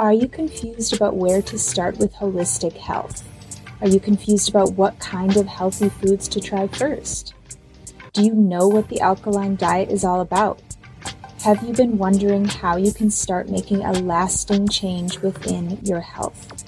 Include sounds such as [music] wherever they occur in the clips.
Are you confused about where to start with holistic health? Are you confused about what kind of healthy foods to try first? Do you know what the alkaline diet is all about? Have you been wondering how you can start making a lasting change within your health?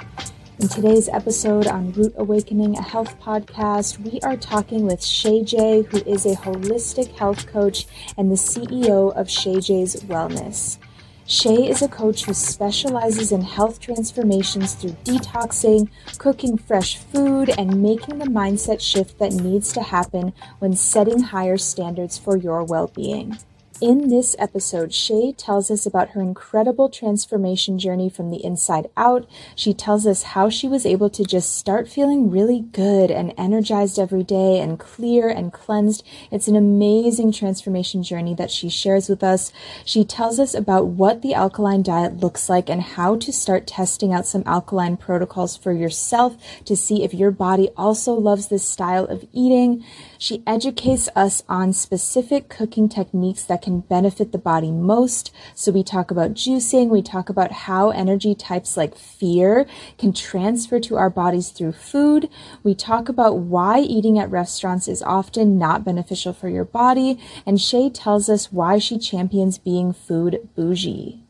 In today's episode on Root Awakening, a health podcast, we are talking with Shay J, who is a holistic health coach and the CEO of Shay J's Wellness. Shay is a coach who specializes in health transformations through detoxing, cooking fresh food, and making the mindset shift that needs to happen when setting higher standards for your well being. In this episode, Shay tells us about her incredible transformation journey from the inside out. She tells us how she was able to just start feeling really good and energized every day and clear and cleansed. It's an amazing transformation journey that she shares with us. She tells us about what the alkaline diet looks like and how to start testing out some alkaline protocols for yourself to see if your body also loves this style of eating. She educates us on specific cooking techniques that can benefit the body most. So we talk about juicing, we talk about how energy types like fear can transfer to our bodies through food. We talk about why eating at restaurants is often not beneficial for your body. And Shay tells us why she champions being food bougie.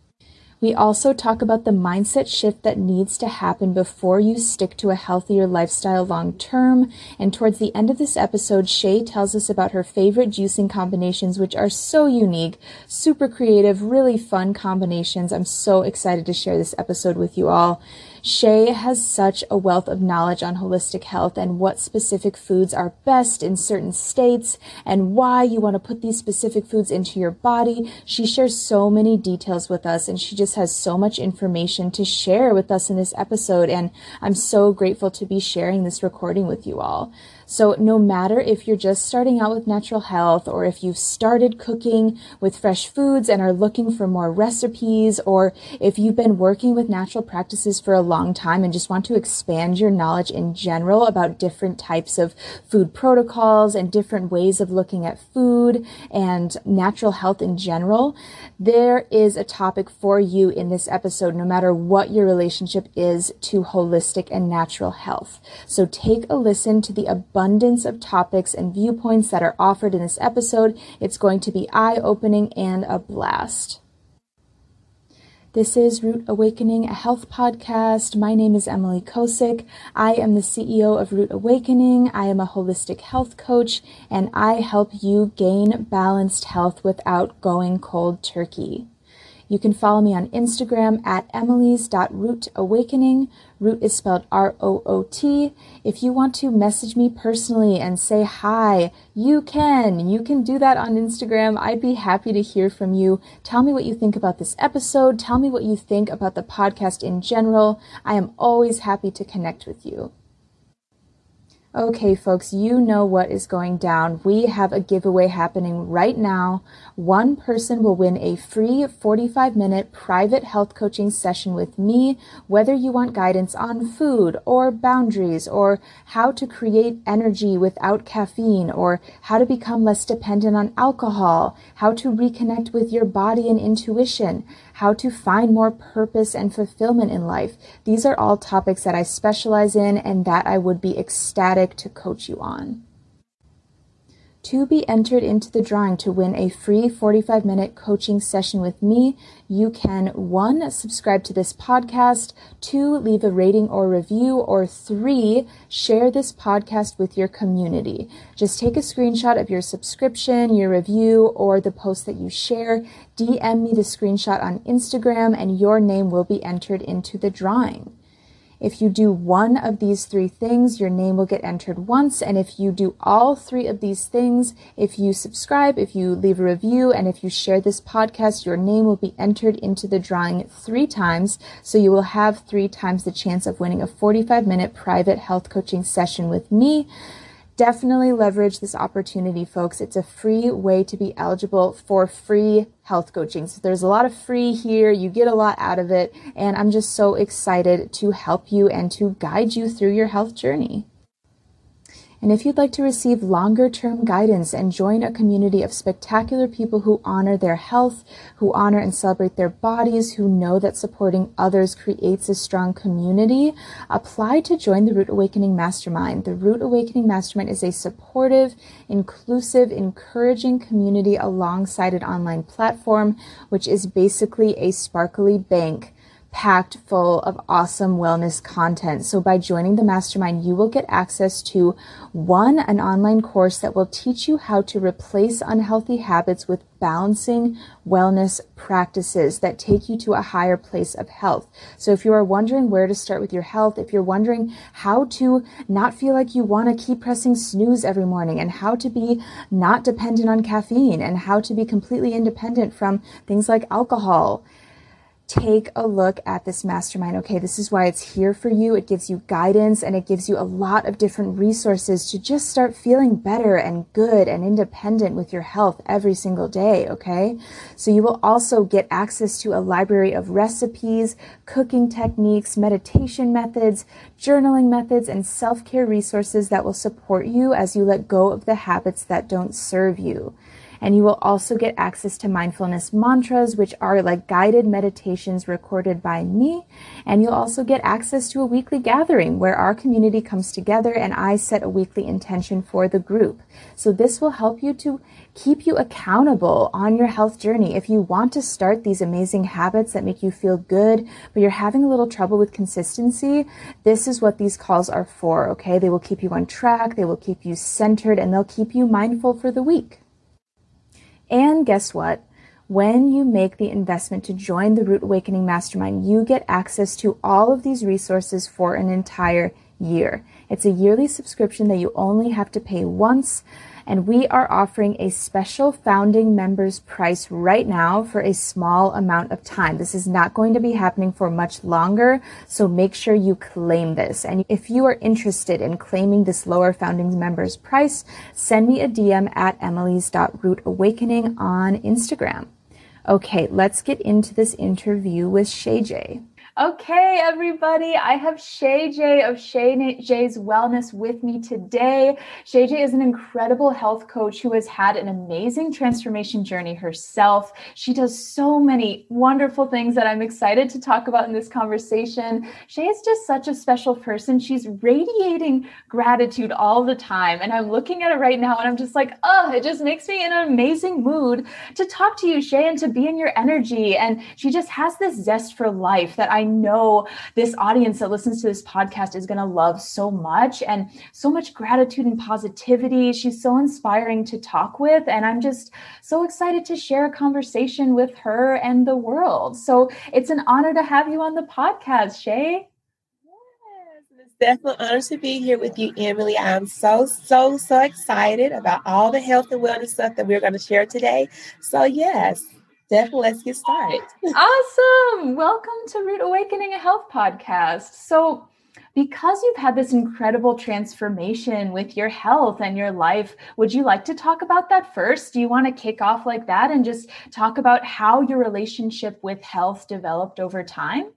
We also talk about the mindset shift that needs to happen before you stick to a healthier lifestyle long term. And towards the end of this episode, Shay tells us about her favorite juicing combinations, which are so unique, super creative, really fun combinations. I'm so excited to share this episode with you all. Shay has such a wealth of knowledge on holistic health and what specific foods are best in certain states and why you want to put these specific foods into your body. She shares so many details with us and she just has so much information to share with us in this episode. And I'm so grateful to be sharing this recording with you all. So, no matter if you're just starting out with natural health or if you've started cooking with fresh foods and are looking for more recipes, or if you've been working with natural practices for a long time and just want to expand your knowledge in general about different types of food protocols and different ways of looking at food and natural health in general, there is a topic for you in this episode, no matter what your relationship is to holistic and natural health. So, take a listen to the abundance abundance of topics and viewpoints that are offered in this episode. It's going to be eye opening and a blast. This is Root Awakening, a health podcast. My name is Emily Kosick. I am the CEO of Root Awakening. I am a holistic health coach and I help you gain balanced health without going cold turkey. You can follow me on Instagram at emily's.rootawakening. Root is spelled R O O T. If you want to message me personally and say hi, you can. You can do that on Instagram. I'd be happy to hear from you. Tell me what you think about this episode. Tell me what you think about the podcast in general. I am always happy to connect with you. Okay, folks, you know what is going down. We have a giveaway happening right now. One person will win a free 45 minute private health coaching session with me, whether you want guidance on food or boundaries or how to create energy without caffeine or how to become less dependent on alcohol, how to reconnect with your body and intuition, how to find more purpose and fulfillment in life. These are all topics that I specialize in and that I would be ecstatic to coach you on. To be entered into the drawing to win a free 45 minute coaching session with me, you can one, subscribe to this podcast, two, leave a rating or review, or three, share this podcast with your community. Just take a screenshot of your subscription, your review, or the post that you share. DM me the screenshot on Instagram, and your name will be entered into the drawing. If you do one of these three things, your name will get entered once. And if you do all three of these things, if you subscribe, if you leave a review, and if you share this podcast, your name will be entered into the drawing three times. So you will have three times the chance of winning a 45 minute private health coaching session with me definitely leverage this opportunity, folks. It's a free way to be eligible for free health coaching. So there's a lot of free here. You get a lot out of it. And I'm just so excited to help you and to guide you through your health journey. And if you'd like to receive longer term guidance and join a community of spectacular people who honor their health, who honor and celebrate their bodies, who know that supporting others creates a strong community, apply to join the Root Awakening Mastermind. The Root Awakening Mastermind is a supportive, inclusive, encouraging community alongside an online platform, which is basically a sparkly bank packed full of awesome wellness content. So by joining the mastermind, you will get access to one, an online course that will teach you how to replace unhealthy habits with balancing wellness practices that take you to a higher place of health. So if you are wondering where to start with your health, if you're wondering how to not feel like you want to keep pressing snooze every morning and how to be not dependent on caffeine and how to be completely independent from things like alcohol, take a look at this mastermind. Okay, this is why it's here for you. It gives you guidance and it gives you a lot of different resources to just start feeling better and good and independent with your health every single day. Okay, so you will also get access to a library of recipes, cooking techniques, meditation methods, journaling methods, and self care resources that will support you as you let go of the habits that don't serve you. And you will also get access to mindfulness mantras, which are like guided meditations recorded by me. And you'll also get access to a weekly gathering where our community comes together and I set a weekly intention for the group. So this will help you to keep you accountable on your health journey. If you want to start these amazing habits that make you feel good, but you're having a little trouble with consistency, this is what these calls are for, okay? They will keep you on track, they will keep you centered, and they'll keep you mindful for the week. And guess what? When you make the investment to join the Root Awakening Mastermind, you get access to all of these resources for an entire year. It's a yearly subscription that you only have to pay once and we are offering a special founding members price right now for a small amount of time. This is not going to be happening for much longer, so make sure you claim this. And if you are interested in claiming this lower founding members price, send me a DM at emily's.rootawakening on Instagram. Okay, let's get into this interview with Shay J. Okay, everybody, I have Shay J of Shay J's Wellness with me today. Shay J is an incredible health coach who has had an amazing transformation journey herself. She does so many wonderful things that I'm excited to talk about in this conversation. Shay is just such a special person. She's radiating gratitude all the time. And I'm looking at it right now and I'm just like, oh, it just makes me in an amazing mood to talk to you, Shay, and to be in your energy. And she just has this zest for life that I I know this audience that listens to this podcast is going to love so much and so much gratitude and positivity. She's so inspiring to talk with. And I'm just so excited to share a conversation with her and the world. So it's an honor to have you on the podcast, Shay definitely an honor to be here with you, Emily. I'm so, so, so excited about all the health and wellness stuff that we're going to share today. So, yes, definitely let's get started. awesome. Welcome to Root Awakening a Health podcast. So, because you've had this incredible transformation with your health and your life, would you like to talk about that first? Do you want to kick off like that and just talk about how your relationship with health developed over time?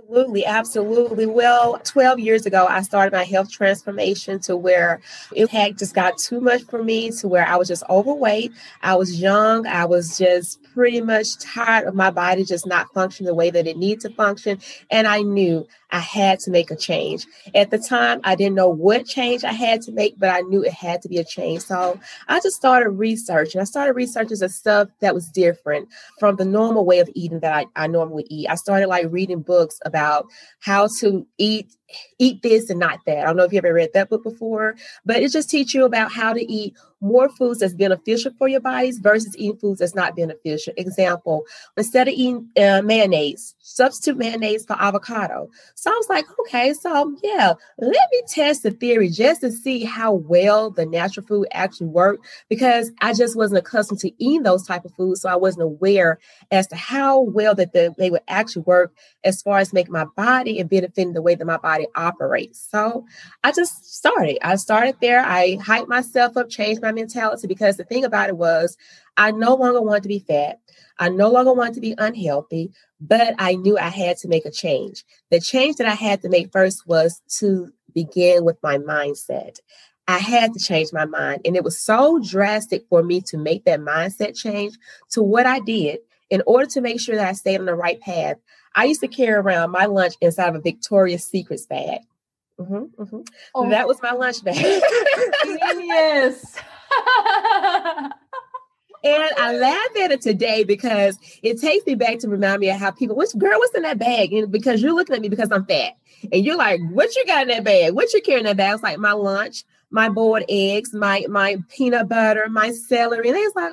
Absolutely, absolutely. Well, 12 years ago, I started my health transformation to where it had just got too much for me, to where I was just overweight. I was young. I was just pretty much tired of my body just not functioning the way that it needs to function. And I knew I had to make a change. At the time, I didn't know what change I had to make, but I knew it had to be a change. So I just started researching. I started researching the stuff that was different from the normal way of eating that I, I normally eat. I started like reading books about how to eat eat this and not that. I don't know if you ever read that book before, but it just teaches you about how to eat more foods that's beneficial for your bodies versus eating foods that's not beneficial. Example, instead of eating uh, mayonnaise, substitute mayonnaise for avocado. So I was like, okay, so yeah, let me test the theory just to see how well the natural food actually worked because I just wasn't accustomed to eating those type of foods. So I wasn't aware as to how well that the, they would actually work as far as making my body and benefiting the way that my body operates. So I just started. I started there. I hyped myself up, changed my mentality because the thing about it was I no longer wanted to be fat. I no longer wanted to be unhealthy, but I knew I had to make a change. The change that I had to make first was to begin with my mindset. I had to change my mind. And it was so drastic for me to make that mindset change to what I did in order to make sure that I stayed on the right path. I used to carry around my lunch inside of a Victoria's Secrets bag. Mm-hmm, mm-hmm. Oh. That was my lunch bag. [laughs] Genius. And I laugh at it today because it takes me back to remind me of how people, which girl, what's in that bag? And because you're looking at me because I'm fat. And you're like, what you got in that bag? What you carrying in that bag? It's like my lunch, my boiled eggs, my my peanut butter, my celery. And it's like,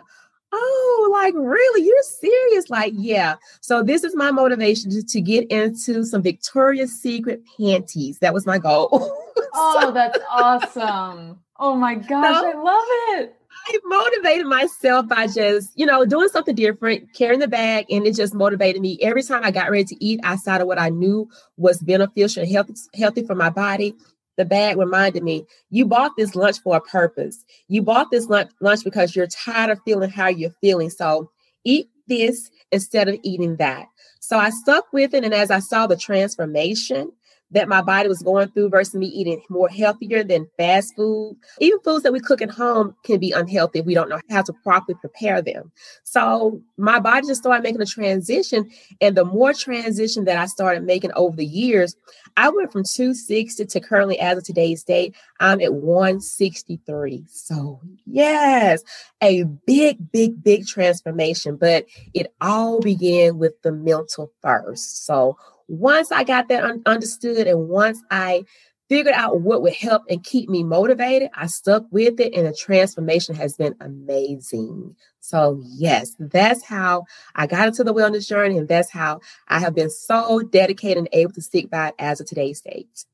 oh, like really? You're serious? Like, yeah. So this is my motivation to, to get into some Victoria's Secret panties. That was my goal. [laughs] oh, that's awesome. Oh my gosh, so, I love it. I motivated myself by just, you know, doing something different, carrying the bag, and it just motivated me. Every time I got ready to eat outside of what I knew was beneficial and healthy, healthy for my body, the bag reminded me, you bought this lunch for a purpose. You bought this lunch, because you're tired of feeling how you're feeling. So eat this instead of eating that. So I stuck with it. And as I saw the transformation, that my body was going through versus me eating more healthier than fast food. Even foods that we cook at home can be unhealthy if we don't know how to properly prepare them. So my body just started making a transition. And the more transition that I started making over the years, I went from 260 to currently, as of today's date, I'm at 163. So, yes, a big, big, big transformation. But it all began with the mental first. So, once I got that un- understood and once I figured out what would help and keep me motivated, I stuck with it and the transformation has been amazing. So, yes, that's how I got into the wellness journey and that's how I have been so dedicated and able to stick by it as of today's date.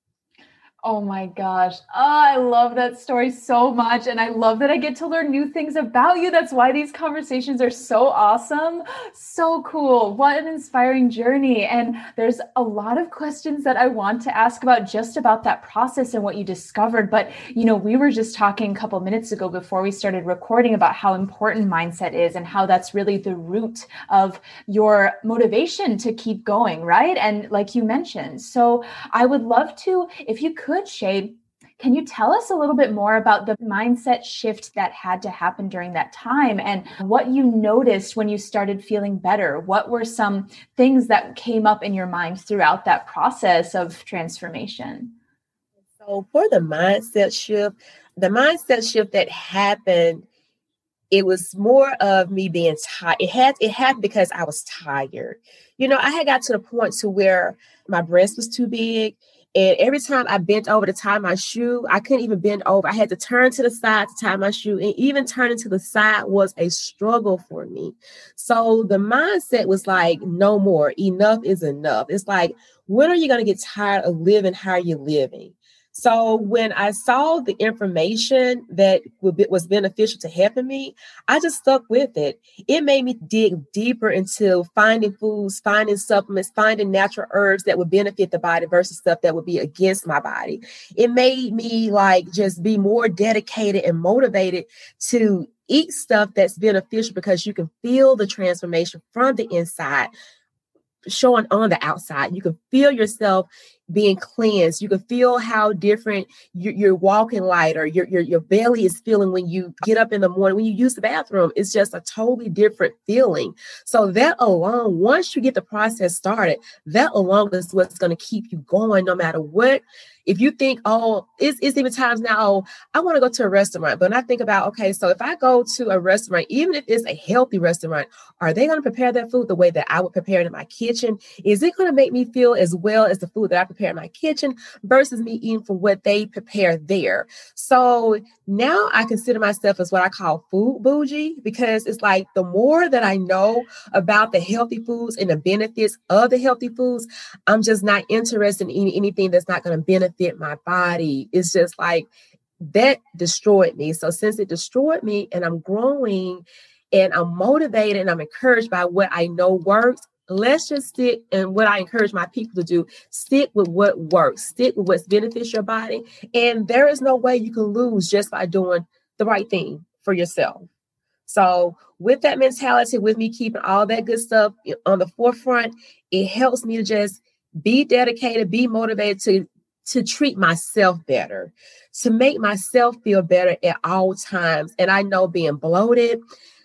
Oh my gosh. Oh, I love that story so much. And I love that I get to learn new things about you. That's why these conversations are so awesome. So cool. What an inspiring journey. And there's a lot of questions that I want to ask about just about that process and what you discovered. But, you know, we were just talking a couple minutes ago before we started recording about how important mindset is and how that's really the root of your motivation to keep going, right? And like you mentioned. So I would love to, if you could could, Shay, can you tell us a little bit more about the mindset shift that had to happen during that time and what you noticed when you started feeling better? What were some things that came up in your mind throughout that process of transformation? So, for the mindset shift, the mindset shift that happened, it was more of me being tired. It had it happened because I was tired. You know, I had got to the point to where my breast was too big and every time I bent over to tie my shoe, I couldn't even bend over. I had to turn to the side to tie my shoe. And even turning to the side was a struggle for me. So the mindset was like, no more. Enough is enough. It's like, when are you going to get tired of living how you're living? So when I saw the information that was beneficial to helping me, I just stuck with it. It made me dig deeper into finding foods, finding supplements, finding natural herbs that would benefit the body versus stuff that would be against my body. It made me like just be more dedicated and motivated to eat stuff that's beneficial because you can feel the transformation from the inside showing on the outside. You can feel yourself being cleansed. You can feel how different you're, you're, walking lighter. Your, your your belly is feeling when you get up in the morning. When you use the bathroom, it's just a totally different feeling. So that alone, once you get the process started, that alone is what's going to keep you going, no matter what if you think, oh, it's, it's even times now, oh, I want to go to a restaurant. But when I think about, okay, so if I go to a restaurant, even if it's a healthy restaurant, are they going to prepare that food the way that I would prepare it in my kitchen? Is it going to make me feel as well as the food that I prepare in my kitchen versus me eating from what they prepare there? So now I consider myself as what I call food bougie because it's like the more that I know about the healthy foods and the benefits of the healthy foods, I'm just not interested in eating anything that's not going to benefit benefit my body. It's just like that destroyed me. So since it destroyed me and I'm growing and I'm motivated and I'm encouraged by what I know works, let's just stick and what I encourage my people to do, stick with what works, stick with what's benefits your body. And there is no way you can lose just by doing the right thing for yourself. So, with that mentality, with me keeping all that good stuff eh, on the forefront, it helps me to just be dedicated, be motivated to to treat myself better, to make myself feel better at all times. And I know being bloated,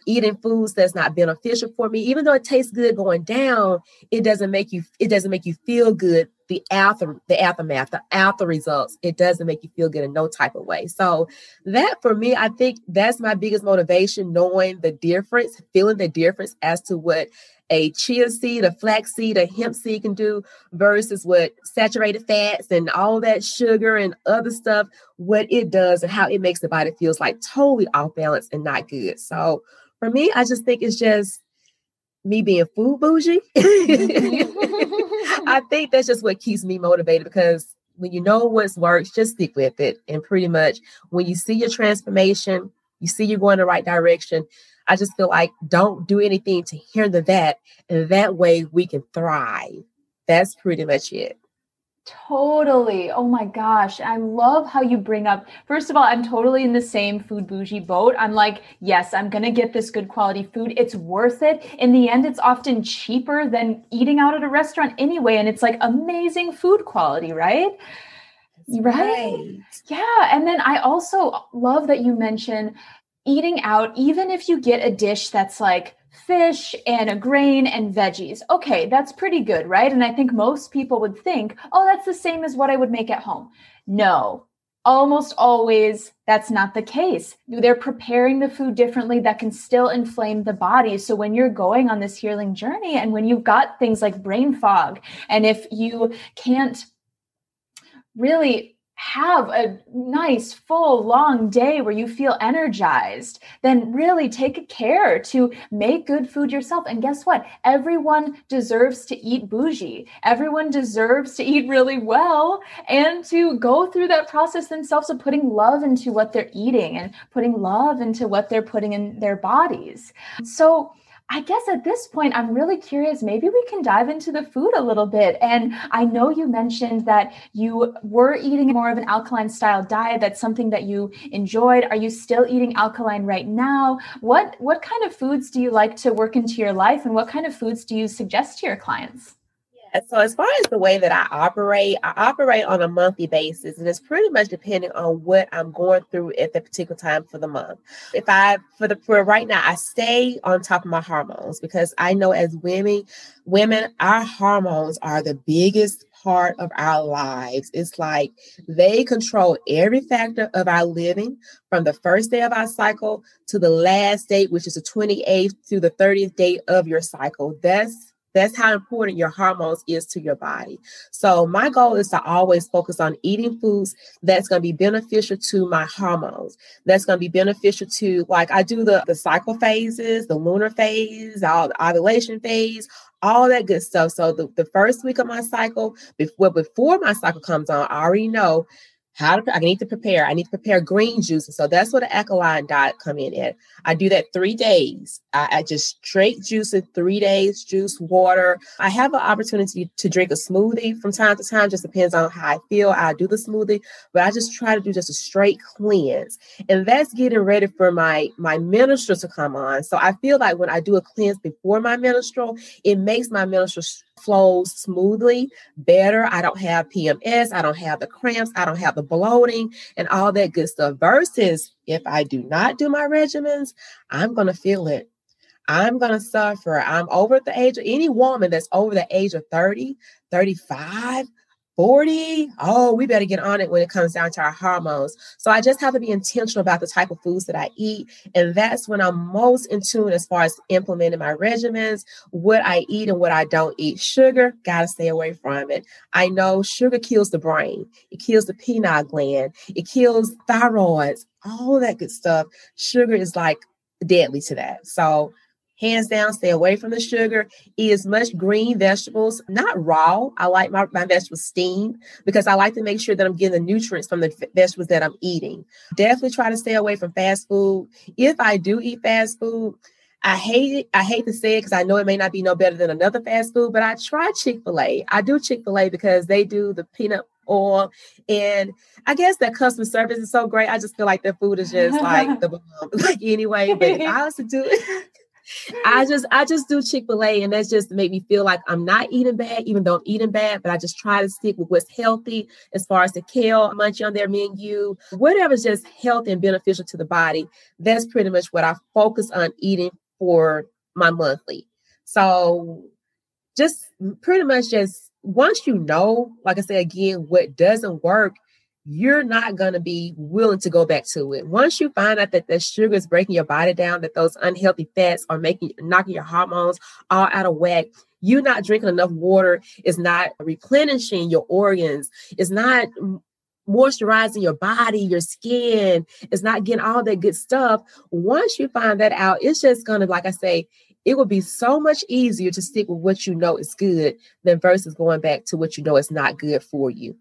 eating foods that's not beneficial for me, even though it tastes good going down, it doesn't make you it doesn't make you feel good. The after the aftermath, the after results, it doesn't make you feel good in no type of way. So that for me, I think that's my biggest motivation, knowing the difference, feeling the difference as to what a chia seed, a flax seed, a hemp seed can do versus what saturated fats and all that sugar and other stuff, what it does and how it makes the body feels like totally off balance and not good. So for me, I just think it's just me being food bougie. [laughs] [laughs] I think that's just what keeps me motivated because when you know what works, just stick with it. And pretty much when you see your transformation, you see you're going the right direction, I just feel like don't do anything to hinder that. And that way we can thrive. That's pretty much it. Totally. Oh my gosh. I love how you bring up. First of all, I'm totally in the same food bougie boat. I'm like, yes, I'm going to get this good quality food. It's worth it. In the end, it's often cheaper than eating out at a restaurant anyway. And it's like amazing food quality, right? Right? right. Yeah. And then I also love that you mention eating out, even if you get a dish that's like fish and a grain and veggies, okay, that's pretty good, right? And I think most people would think, oh, that's the same as what I would make at home. No, almost always that's not the case. They're preparing the food differently that can still inflame the body. So when you're going on this healing journey and when you've got things like brain fog, and if you can't really have a nice, full, long day where you feel energized, then really take care to make good food yourself. And guess what? Everyone deserves to eat bougie. Everyone deserves to eat really well and to go through that process themselves of putting love into what they're eating and putting love into what they're putting in their bodies. So, I guess at this point, I'm really curious. Maybe we can dive into the food a little bit. And I know you mentioned that you were eating more of an alkaline style diet. That's something that you enjoyed. Are you still eating alkaline right now? What what kind of foods do you like to work into your life, and what kind of foods do you suggest to your clients? So as far as the way that I operate, I operate on a monthly basis, and it's pretty much depending on what I'm going through at the particular time for the month. If I for the for right now, I stay on top of my hormones because I know as women, women, our hormones are the biggest part of our lives. It's like they control every factor of our living from the first day of our cycle to the last date, which is the 28th to the 30th day of your cycle. That's that's how important your hormones is to your body. So my goal is to always focus on eating foods that's going to be beneficial to my hormones. That's going to be beneficial to like I do the the cycle phases, the lunar phase, all the ovulation phase, all that good stuff. So the, the first week of my cycle, before before my cycle comes on, I already know how to I need to prepare. I need to prepare green juices. So that's what the alkaline diet come in at. I do that three days. I, I just straight juice in three days, juice, water. I have an opportunity to drink a smoothie from time to time, just depends on how I feel. I do the smoothie, but I just try to do just a straight cleanse. And that's getting ready for my my menstrual to come on. So I feel like when I do a cleanse before my menstrual, it makes my menstrual flows smoothly, better. I don't have PMS, I don't have the cramps, I don't have the bloating and all that good stuff. Versus if I do not do my regimens, I'm going to feel it. I'm going to suffer. I'm over the age of any woman that's over the age of 30, 35 40 oh we better get on it when it comes down to our hormones. So i just have to be intentional about the type of foods that i eat and that's when i'm most in tune as far as implementing my regimens what i eat and what i don't eat. Sugar gotta stay away from it. I know sugar kills the brain. It kills the pineal gland. It kills thyroids all that good stuff. Sugar is like deadly to that. So hands down, stay away from the sugar. Eat as much green vegetables, not raw. I like my, my vegetables steamed because I like to make sure that I'm getting the nutrients from the vegetables that I'm eating. Definitely try to stay away from fast food. If I do eat fast food, I hate it. I hate to say it because I know it may not be no better than another fast food, but I try Chick fil A. I do Chick fil A because they do the peanut oil. And I guess that customer service is so great. I just feel like their food is just like [laughs] the [laughs] like anyway. But if I was to do it, I just I just do Chick-fil-A and that's just make me feel like I'm not eating bad, even though I'm eating bad, but I just try to stick with what's healthy as far as the kale munchie on their menu, whatever's just healthy and beneficial to the body. That's pretty much what I focus on eating for my monthly. So just pretty much just once you know, like I said again, what doesn't work, you're not going to be willing to go back to it. Once you find out that the sugar is breaking your body down, that those unhealthy fats are making knocking your hormones all out of whack, you not drinking enough water is not replenishing your organs, is not moisturizing your body, your skin, is not getting all that good stuff. Once you find that out, it's just going to, like I say, it will be so much easier to stick with what you know is good than versus going back to what you know is not good for you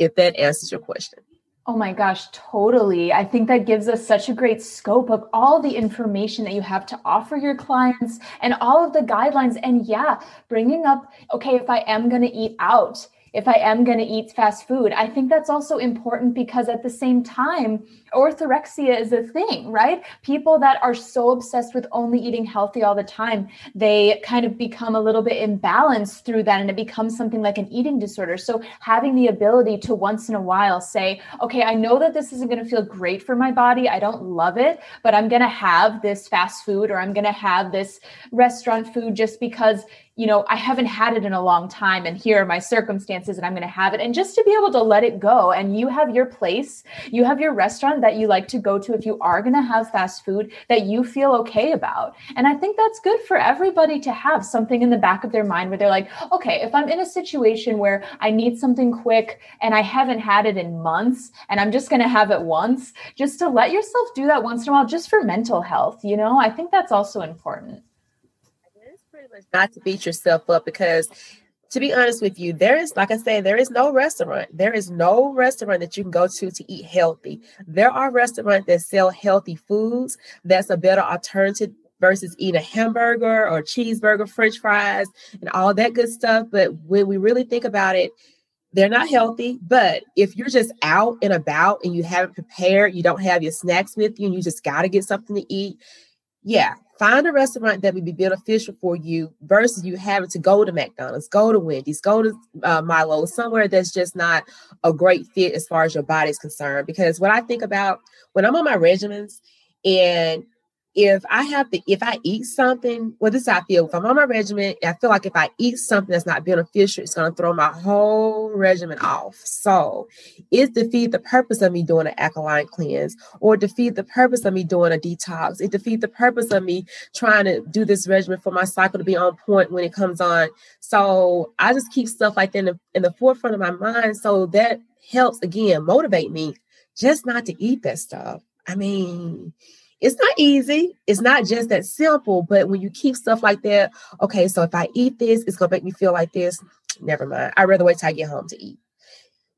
if that answers your question. Oh my gosh, totally. I think that gives us such a great scope of all the information that you have to offer your clients and all of the guidelines. And yeah, bringing up, okay, if I am going to eat out, if I am going to eat fast food. I think that's also important because at the same time, orthorexia is a thing, right? People that are so obsessed with only eating healthy all the time, they kind of become a little bit imbalanced through that and it becomes something like an eating disorder. So having the ability to once in a while say, okay, I know that this isn't going to feel great for my body. I don't love it, but I'm going to have this fast food or I'm going to have this restaurant food just because you know, I haven't had it in a long time and here are my circumstances and I'm going to have it. And just to be able to let it go and you have your place, you have your restaurant that you like to go to if you are going to have fast food that you feel okay about. And I think that's good for everybody to have something in the back of their mind where they're like, okay, if I'm in a situation where I need something quick and I haven't had it in months and I'm just going to have it once, just to let yourself do that once in a while, just for mental health, you know, I think that's also important much not to beat yourself up because to be honest with you, there is, like I said, there is no restaurant. There is no restaurant that you can go to to eat healthy. There are restaurants that sell healthy foods. That's a better alternative versus eating a hamburger or cheeseburger, french fries, and all that good stuff. But when we really think about it, they're not healthy. But if you're just out and about and you haven't prepared, you don't have your snacks with you, and you just got to get something to eat, yeah, find a restaurant that would be beneficial for you versus you having to go to McDonald's, go to Wendy's, go to uh, Milo, somewhere that's just not a great fit as far as your body is concerned. Because what I think about when I'm on my regimens and if I have to, if I eat something, well, this I feel. If I'm on my regimen, I feel like if I eat something that's not beneficial, it's going to throw my whole regimen off. So it defeat the purpose of me doing an alkaline cleanse or defeat the purpose of me doing a detox. It defeat the purpose of me trying to do this regimen for my cycle to be on point when it comes on. So I just keep stuff like that in the, in the forefront of my mind. So that helps again motivate me just not to eat that stuff. I mean, it's not easy. It's not just that simple. But when you keep stuff like that, okay, so if I eat this, it's gonna make me feel like this. Never mind. I'd rather wait till I get home to eat.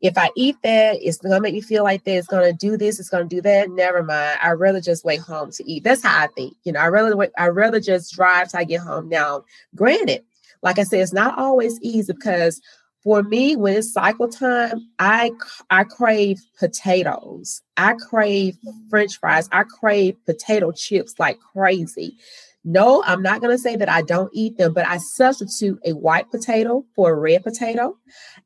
If I eat that, it's gonna make me feel like that. It's gonna do this. It's gonna do that. Never mind. I'd rather just wait home to eat. That's how I think. You know, I rather. I rather just drive till I get home. Now, granted, like I said, it's not always easy because for me when it's cycle time i i crave potatoes. I crave french fries. I crave potato chips like crazy. No i'm not going to say that i don't eat them but i substitute a white potato for a red potato.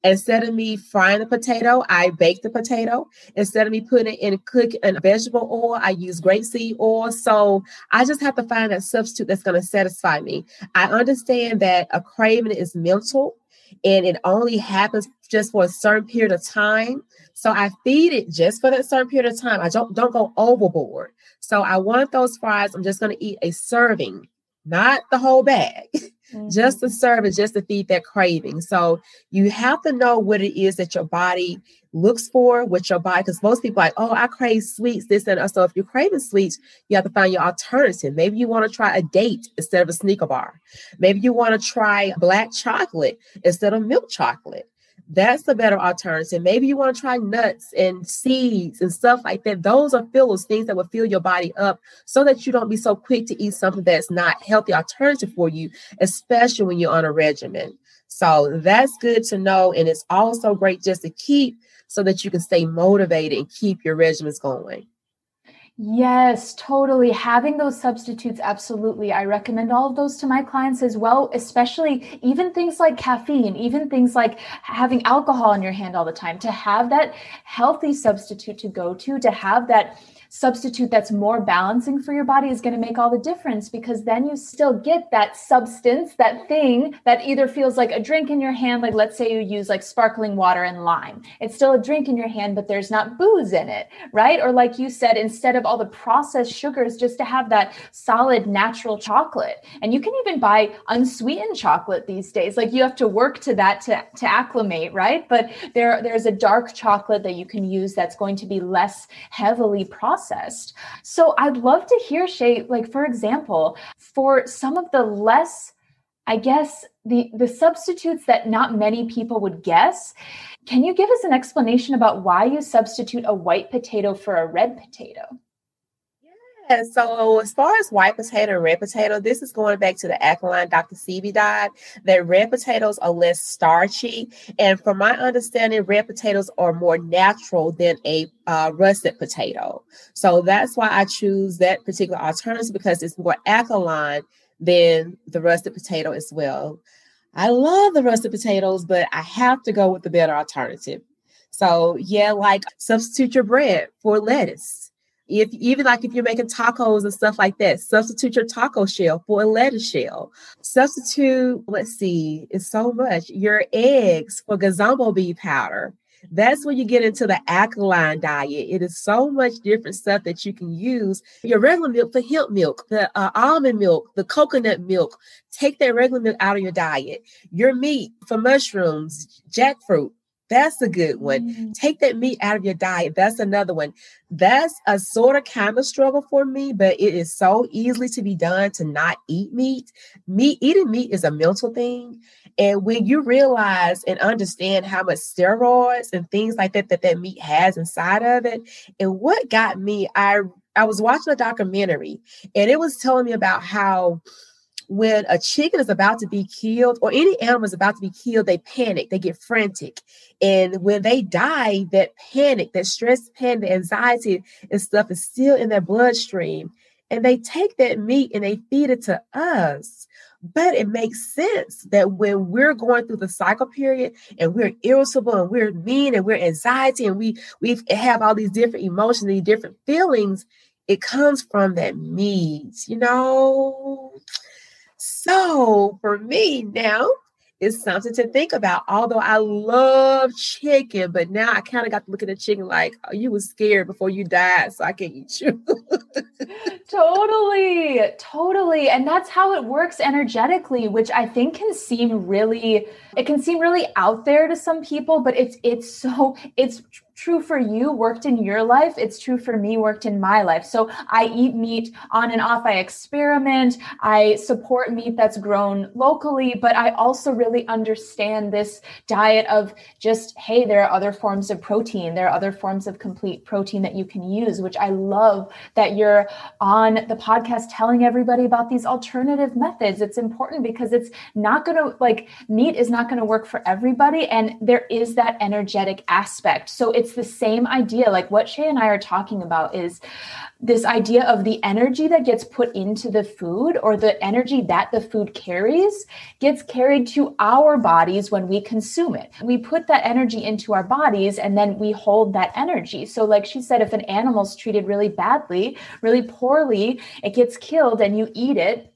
Instead of me frying the potato i bake the potato. Instead of me putting it in cook in vegetable oil i use grapeseed oil. So i just have to find a substitute that's going to satisfy me. I understand that a craving is mental and it only happens just for a certain period of time. So I feed it just for that certain period of time. I don't don't go overboard. So I want those fries. I'm just going to eat a serving, not the whole bag. [laughs] Mm-hmm. just to serve it, just to feed that craving. So you have to know what it is that your body looks for with your body. Because most people like, oh, I crave sweets, this and that. So if you're craving sweets, you have to find your alternative. Maybe you want to try a date instead of a Snickers bar. Maybe you want to try black chocolate instead of milk chocolate. That's the better alternative. Maybe you want to try nuts and seeds and stuff like that. Those are fillers, things that will fill your body up so that you don't be so quick to eat something that's not healthy alternative for you, especially when you're on a regimen. So that's good to know. And it's also great just to keep so that you can stay motivated and keep your regimens going. Yes, totally. Having those substitutes, absolutely. I recommend all of those to my clients as well, especially even things like caffeine, even things like having alcohol in your hand all the time, to have that healthy substitute to go to, to have that substitute that's more balancing for your body is going to make all the difference because then you still get that substance, that thing that either feels like a drink in your hand. Like, let's say you use like sparkling water and lime. It's still a drink in your hand, but there's not booze in it, right? Or, like you said, instead of all the processed sugars, just to have that solid natural chocolate. And you can even buy unsweetened chocolate these days. Like, you have to work to that to, to acclimate, right? But there, there's a dark chocolate that you can use that's going to be less heavily processed processed. So I'd love to hear Shay, like for example, for some of the less I guess the the substitutes that not many people would guess. Can you give us an explanation about why you substitute a white potato for a red potato? Yeah, so as far as white potato and red potato, this is going back to the alkaline Dr. Sebi diet. That red potatoes are less starchy, and from my understanding, red potatoes are more natural than a uh, russet potato. So that's why I choose that particular alternative because it's more alkaline than the russet potato as well. I love the russet potatoes, but I have to go with the better alternative. So yeah, like substitute your bread for lettuce if even like if you're making tacos and stuff like that, substitute your taco shell for a lettuce shell. Substitute, let's see, it's so much. Your eggs for garbanzo bean powder. That's when you get into the alkaline diet. It is so much different stuff that you can use. Your regular milk for hemp milk, the uh, almond milk, the coconut milk. Take that regular milk out of your diet. Your meat for mushrooms, jackfruit, that's a good one. Mm. Take that meat out of your diet. That's another one. That's a sort of kind of struggle for me, but it is so easily to be done to not eat meat. Meat eating meat is a mental thing. And when you realize and understand how much steroids and things like that that that meat has inside of it, and what got me, I I was watching a documentary and it was telling me about how when a chicken is about to be killed or any animal is about to be killed, they panic, they get frantic. And when they die, that panic, that stress, panic, the anxiety, and stuff is still in their bloodstream. And they take that meat and they feed it to us. But it makes sense that when we're going through the cycle period and we're irritable and we're mean and we're anxiety and we we have all these different emotions, these different feelings, it comes from that meat, you know. So for me now, it's something to think about. Although I love chicken, but now I kind of got to look at the chicken like, oh, you was scared before you died, so I can't eat you. [laughs] totally, totally. And that's how it works energetically, which I think can seem really, it can seem really out there to some people, but it's it's so it's true for you worked in your life it's true for me worked in my life. So i eat meat on and off i experiment i support meat that's grown locally but i also really understand this diet of just hey there are other forms of protein there are other forms of complete protein that you can use which i love that you're on the podcast telling everybody about these alternative methods. It's important because it's not going to like meat is not going to work for everybody and there is that energetic aspect. So it's it's the same idea. Like what Shay and I are talking about is this idea of the energy that gets put into the food or the energy that the food carries gets carried to our bodies when we consume it. We put that energy into our bodies and then we hold that energy. So, like she said, if an animal's treated really badly, really poorly, it gets killed and you eat it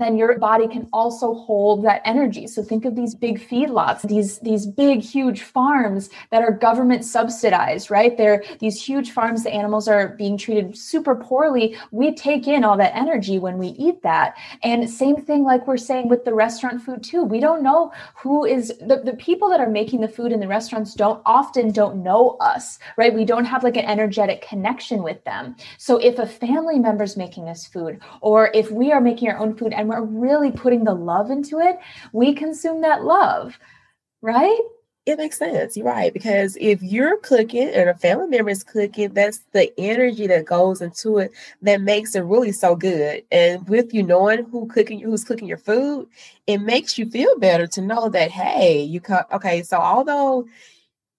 then your body can also hold that energy. So think of these big feedlots, these these big huge farms that are government subsidized, right? They're these huge farms the animals are being treated super poorly. We take in all that energy when we eat that. And same thing like we're saying with the restaurant food too. We don't know who is the, the people that are making the food in the restaurants don't often don't know us, right? We don't have like an energetic connection with them. So if a family member's making us food or if we are making our own food and and we're really putting the love into it, we consume that love, right? It makes sense. You're right. Because if you're cooking and a family member is cooking, that's the energy that goes into it that makes it really so good. And with you knowing who cooking who's cooking your food, it makes you feel better to know that hey, you cut okay. So although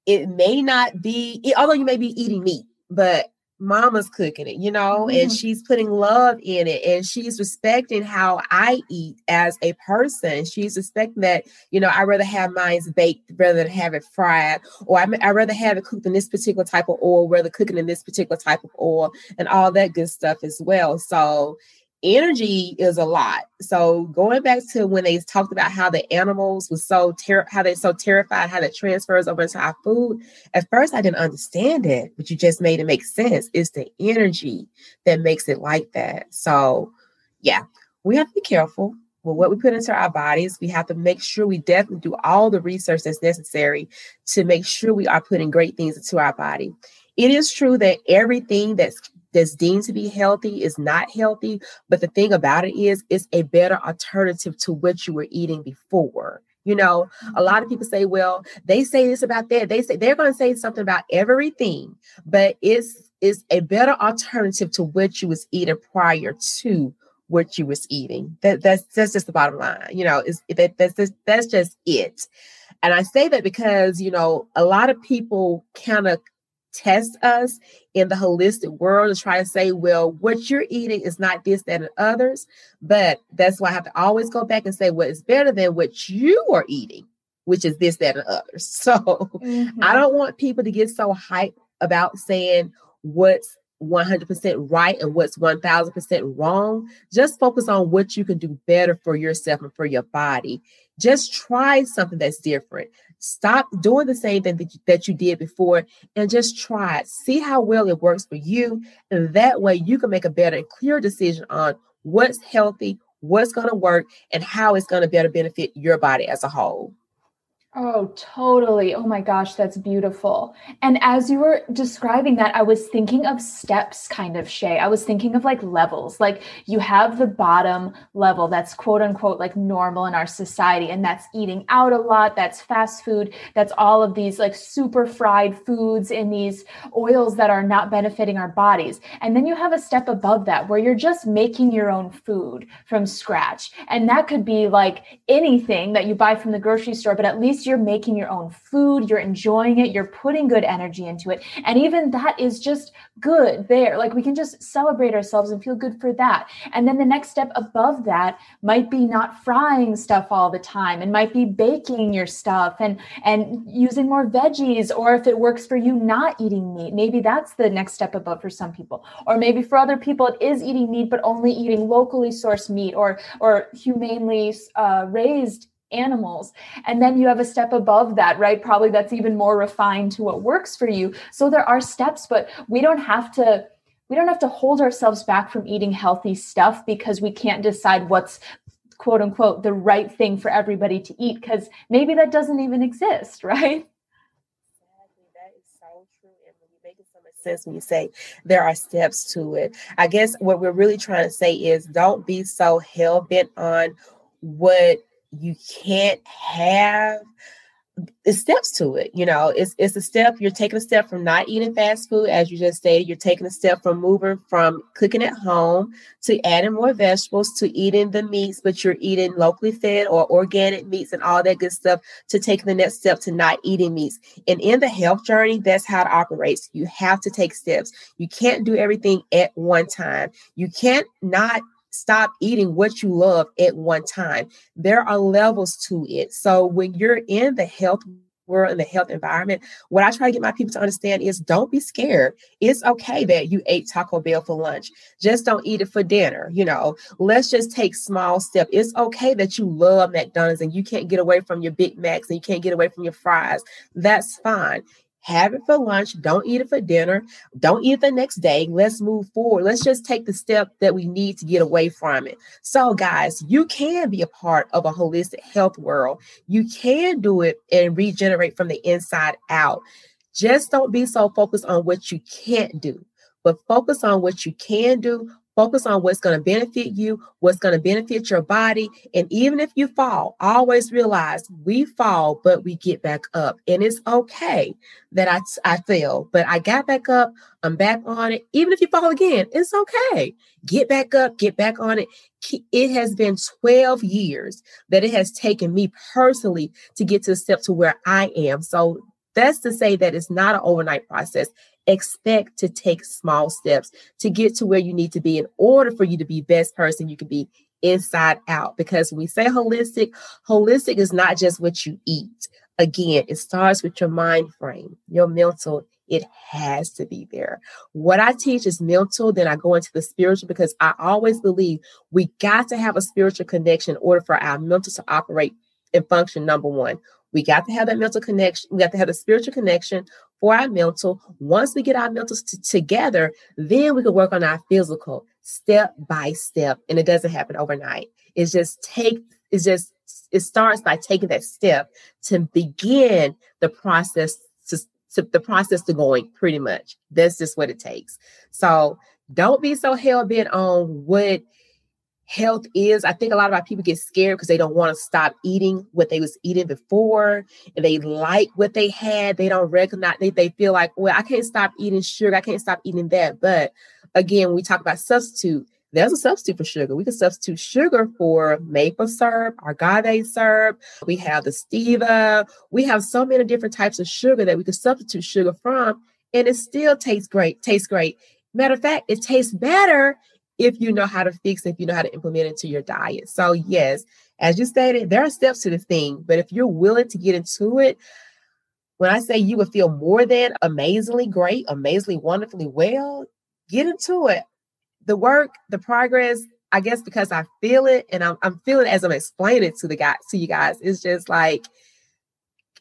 it may not be, although you may be eating meat, but mama's cooking it, you know, mm-hmm. and she's putting love in it and she's respecting how I eat as a person. She's respecting that, you know, I rather have mine baked rather than have it fried, or I I rather have it cooked in this particular type of oil, rather cooking in this particular type of oil, and all that good stuff as well. So energy is a lot. So going back to when they talked about how the animals was so ter- how they so terrified how that transfers over into our food. At first I didn't understand it, but you just made it make sense. It's the energy that makes it like that. So yeah, we have to be careful with what we put into our bodies. We have to make sure we definitely do all the research that's necessary to make sure we are putting great things into our body. It is true that everything that's that's deemed to be healthy is not healthy. But the thing about it is, it's a better alternative to what you were eating before. You know, a lot of mm-hmm. people say, well, they say this about that. They say they're going to say something about everything, but it's it's a better alternative to what you was eating prior to what you was eating. That that's that's just the bottom line. You know, is that that's just, that's just it. And I say that because you know a lot of people kind of test us in the holistic world to try to say, well, what you're eating is not this, that, and others. But that's why I have to always go back and say, what is better than what you are eating, which is this, that, and others. [laughs] So mm-hmm. I don't want people to get so hyped about saying what's 100% right and what's 1000% wrong. Just focus on what you can do better for yourself and for your body. Just try something that's different. Stop doing the same thing that you, that you did before and just try it. See how well it works for you. And that way you can make a better and clear decision on what's healthy, what's going to work, and how it's going to better benefit your body as a whole. Oh, totally. Oh my gosh, that's beautiful. And as you were describing that, I was thinking of steps, kind of, Shay. I was thinking of like levels. Like you have the bottom level that's quote unquote like normal in our society, and that's eating out a lot, that's fast food, that's all of these like super fried foods in these oils that are not benefiting our bodies. And then you have a step above that where you're just making your own food from scratch. And that could be like anything that you buy from the grocery store, but at least you're making your own food, you're enjoying it, you're putting good energy into it. And even that is just good there. Like we can just celebrate ourselves and feel good for that. And then the next step above that might be not frying stuff all the time and might be baking your stuff and and using more veggies or if it works for you not eating meat. Maybe that's the next step above for some people. Or maybe for other people it is eating meat but only eating locally sourced meat or or humanely uh, raised animals. And then you have a step above that, right? Probably that's even more refined to what works for you. So there are steps, but we don't have to we don't have to hold ourselves back from eating healthy stuff because we can't decide what's quote unquote the right thing for everybody to eat because maybe that doesn't even exist, [laughs] right? Sense when you say there are steps to it. I guess what we're really trying to say is don't be so hell bent on what you can't have it's steps to it you know it's it's a step you're taking a step from not eating fast food as you just stated you're taking a step from moving from cooking at home to adding more vegetables to eating the meats but you're eating locally fed or organic meats and all that good stuff to taking the next step to not eating meats. And in the health journey that's how it operates. You have to take steps. You can't do everything at one time. You can't not stop eating what you love at one time. There are levels to it. So when you're in the health world in the health environment, what I try to get my people to understand is don't be scared. It's okay that you ate Taco Bell for lunch. Just don't eat it for dinner. You know, let's just take small steps. It's okay that you love McDonald's and you can't get away from your Big Macs and you can't get away from your fries. That's fine have it for lunch. Don't eat it for dinner. Don't eat it the next day. Let's move forward. Let's just take the step that we need to get away from it. So, guys, you can be a part of a holistic health world. You can do it and regenerate from the inside out. Just don't be so focused on what you can't do, but focus on what you can do. Focus on what's going to benefit you, what's going to benefit your body. And even if you fall, always realize we fall, but we get back up. And it's okay that I, I fell, but I got back up. I'm back on it. Even if you fall again, it's okay. Get back up, get back on it. It has been 12 years that it has taken me personally to get to the step to where I am. So that's to say that it's not an overnight process expect to take small steps to get to where you need to be in order for you to be best person you can be inside out because we say holistic holistic is not just what you eat again it starts with your mind frame your mental it has to be there. What I teach is mental, then I go into the spiritual because I always believe we got to have a spiritual connection in order for our mental to operate and function. Number one, we got to have that mental connection. We got to have a spiritual connection for our mental. Once we get our mentals t- together, then we can work on our physical step by step. And it doesn't happen overnight. It's just take, it's just, it starts by taking that step to begin the process to, to the process to going pretty much. That's just what it takes. So don't be so hell bent on what health is. I think a lot of our people get scared because they don't want to stop eating what they was eating before and they like what they had. They don't recognize they, they feel like, well, I can't stop eating sugar. I can't stop eating that. But again, we talk about substitute. There's a substitute for sugar. We can substitute sugar for maple syrup, agave syrup. We have the stevia. We have so many different types of sugar that we can substitute sugar from, and it still tastes great. Tastes great. Matter of fact, it tastes better if you know how to fix it, if you know how to implement it into your diet. So, yes, as you stated, there are steps to the thing, but if you're willing to get into it, when I say you would feel more than amazingly great, amazingly wonderfully well, get into it. The work, the progress, I guess because I feel it and I'm, I'm feeling as I'm explaining it to the guy to you guys, it's just like,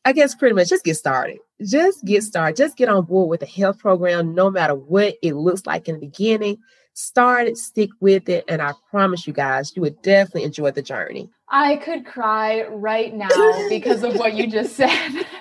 I guess pretty much just get started. Just get started. Just get on board with the health program, no matter what it looks like in the beginning start it, stick with it, and I promise you guys, you would definitely enjoy the journey. I could cry right now because of what you just said. [laughs]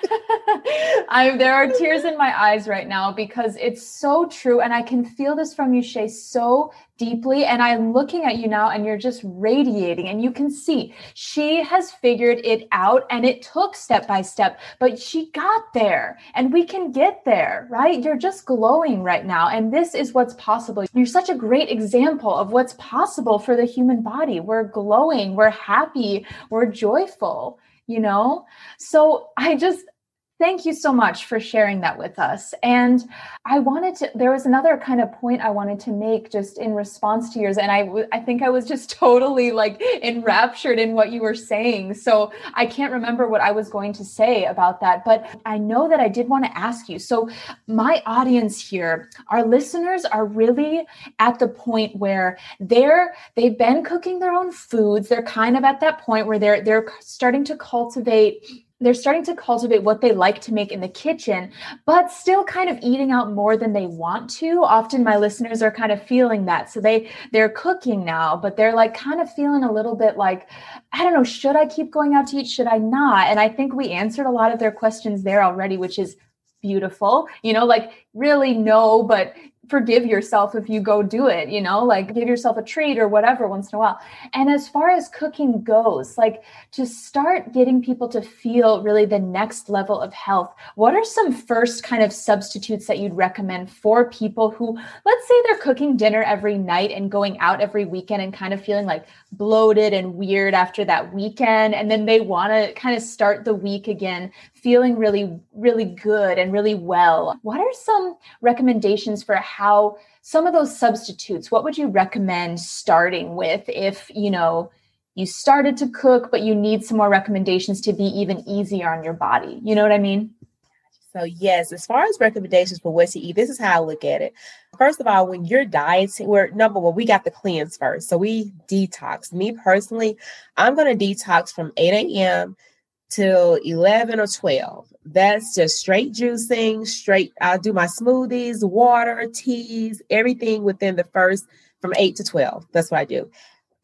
[laughs] I there are tears in my eyes right now because it's so true and I can feel this from you Shay so deeply and I'm looking at you now and you're just radiating and you can see. She has figured it out and it took step by step but she got there and we can get there right? You're just glowing right now and this is what's possible. You're such a great example of what's possible for the human body. We're glowing we're happy we're joyful you know? So i just Thank you so much for sharing that with us. And I wanted to, there was another kind of point I wanted to make just in response to yours. And I, I think I was just [laughs] totally like enraptured in what you were saying. So I can't remember what I was going to say about that, but I know that I did want to ask you. So my audience here, our listeners are really at the point where they're, they've been cooking their own foods. They're kind of at that point where they're, they're starting to cultivate they're starting to cultivate what they like to make in the kitchen, but still kind of eating out more than they want to. Often my listeners are kind of feeling that. So they they're cooking now, but they're like kind of feeling a little bit like, I don't know, should I keep going out to eat? Should I not? And I think we answered a lot of their questions there already, which is beautiful. You know, like really no, but forgive yourself if you go do it, you know, like give yourself a treat or whatever once in a while. And as far as cooking goes, like to start getting people to feel really the next level of health, what are some first kind of substitutes that you'd recommend for people who, let's say they're cooking dinner every night and going out every weekend and kind of feeling like bloated and weird after that weekend. And then they want to kind of start the week again feeling really, really good and really well. What are some recommendations for how some of those substitutes, what would you recommend starting with if, you know, you started to cook, but you need some more recommendations to be even easier on your body? You know what I mean? So, yes, as far as recommendations for what to eat, this is how I look at it. First of all, when you're dieting, we're number one, we got the cleanse first. So, we detox. Me personally, I'm going to detox from 8 a.m till 11 or 12. That's just straight juicing, straight. I'll do my smoothies, water, teas, everything within the first from 8 to 12. That's what I do.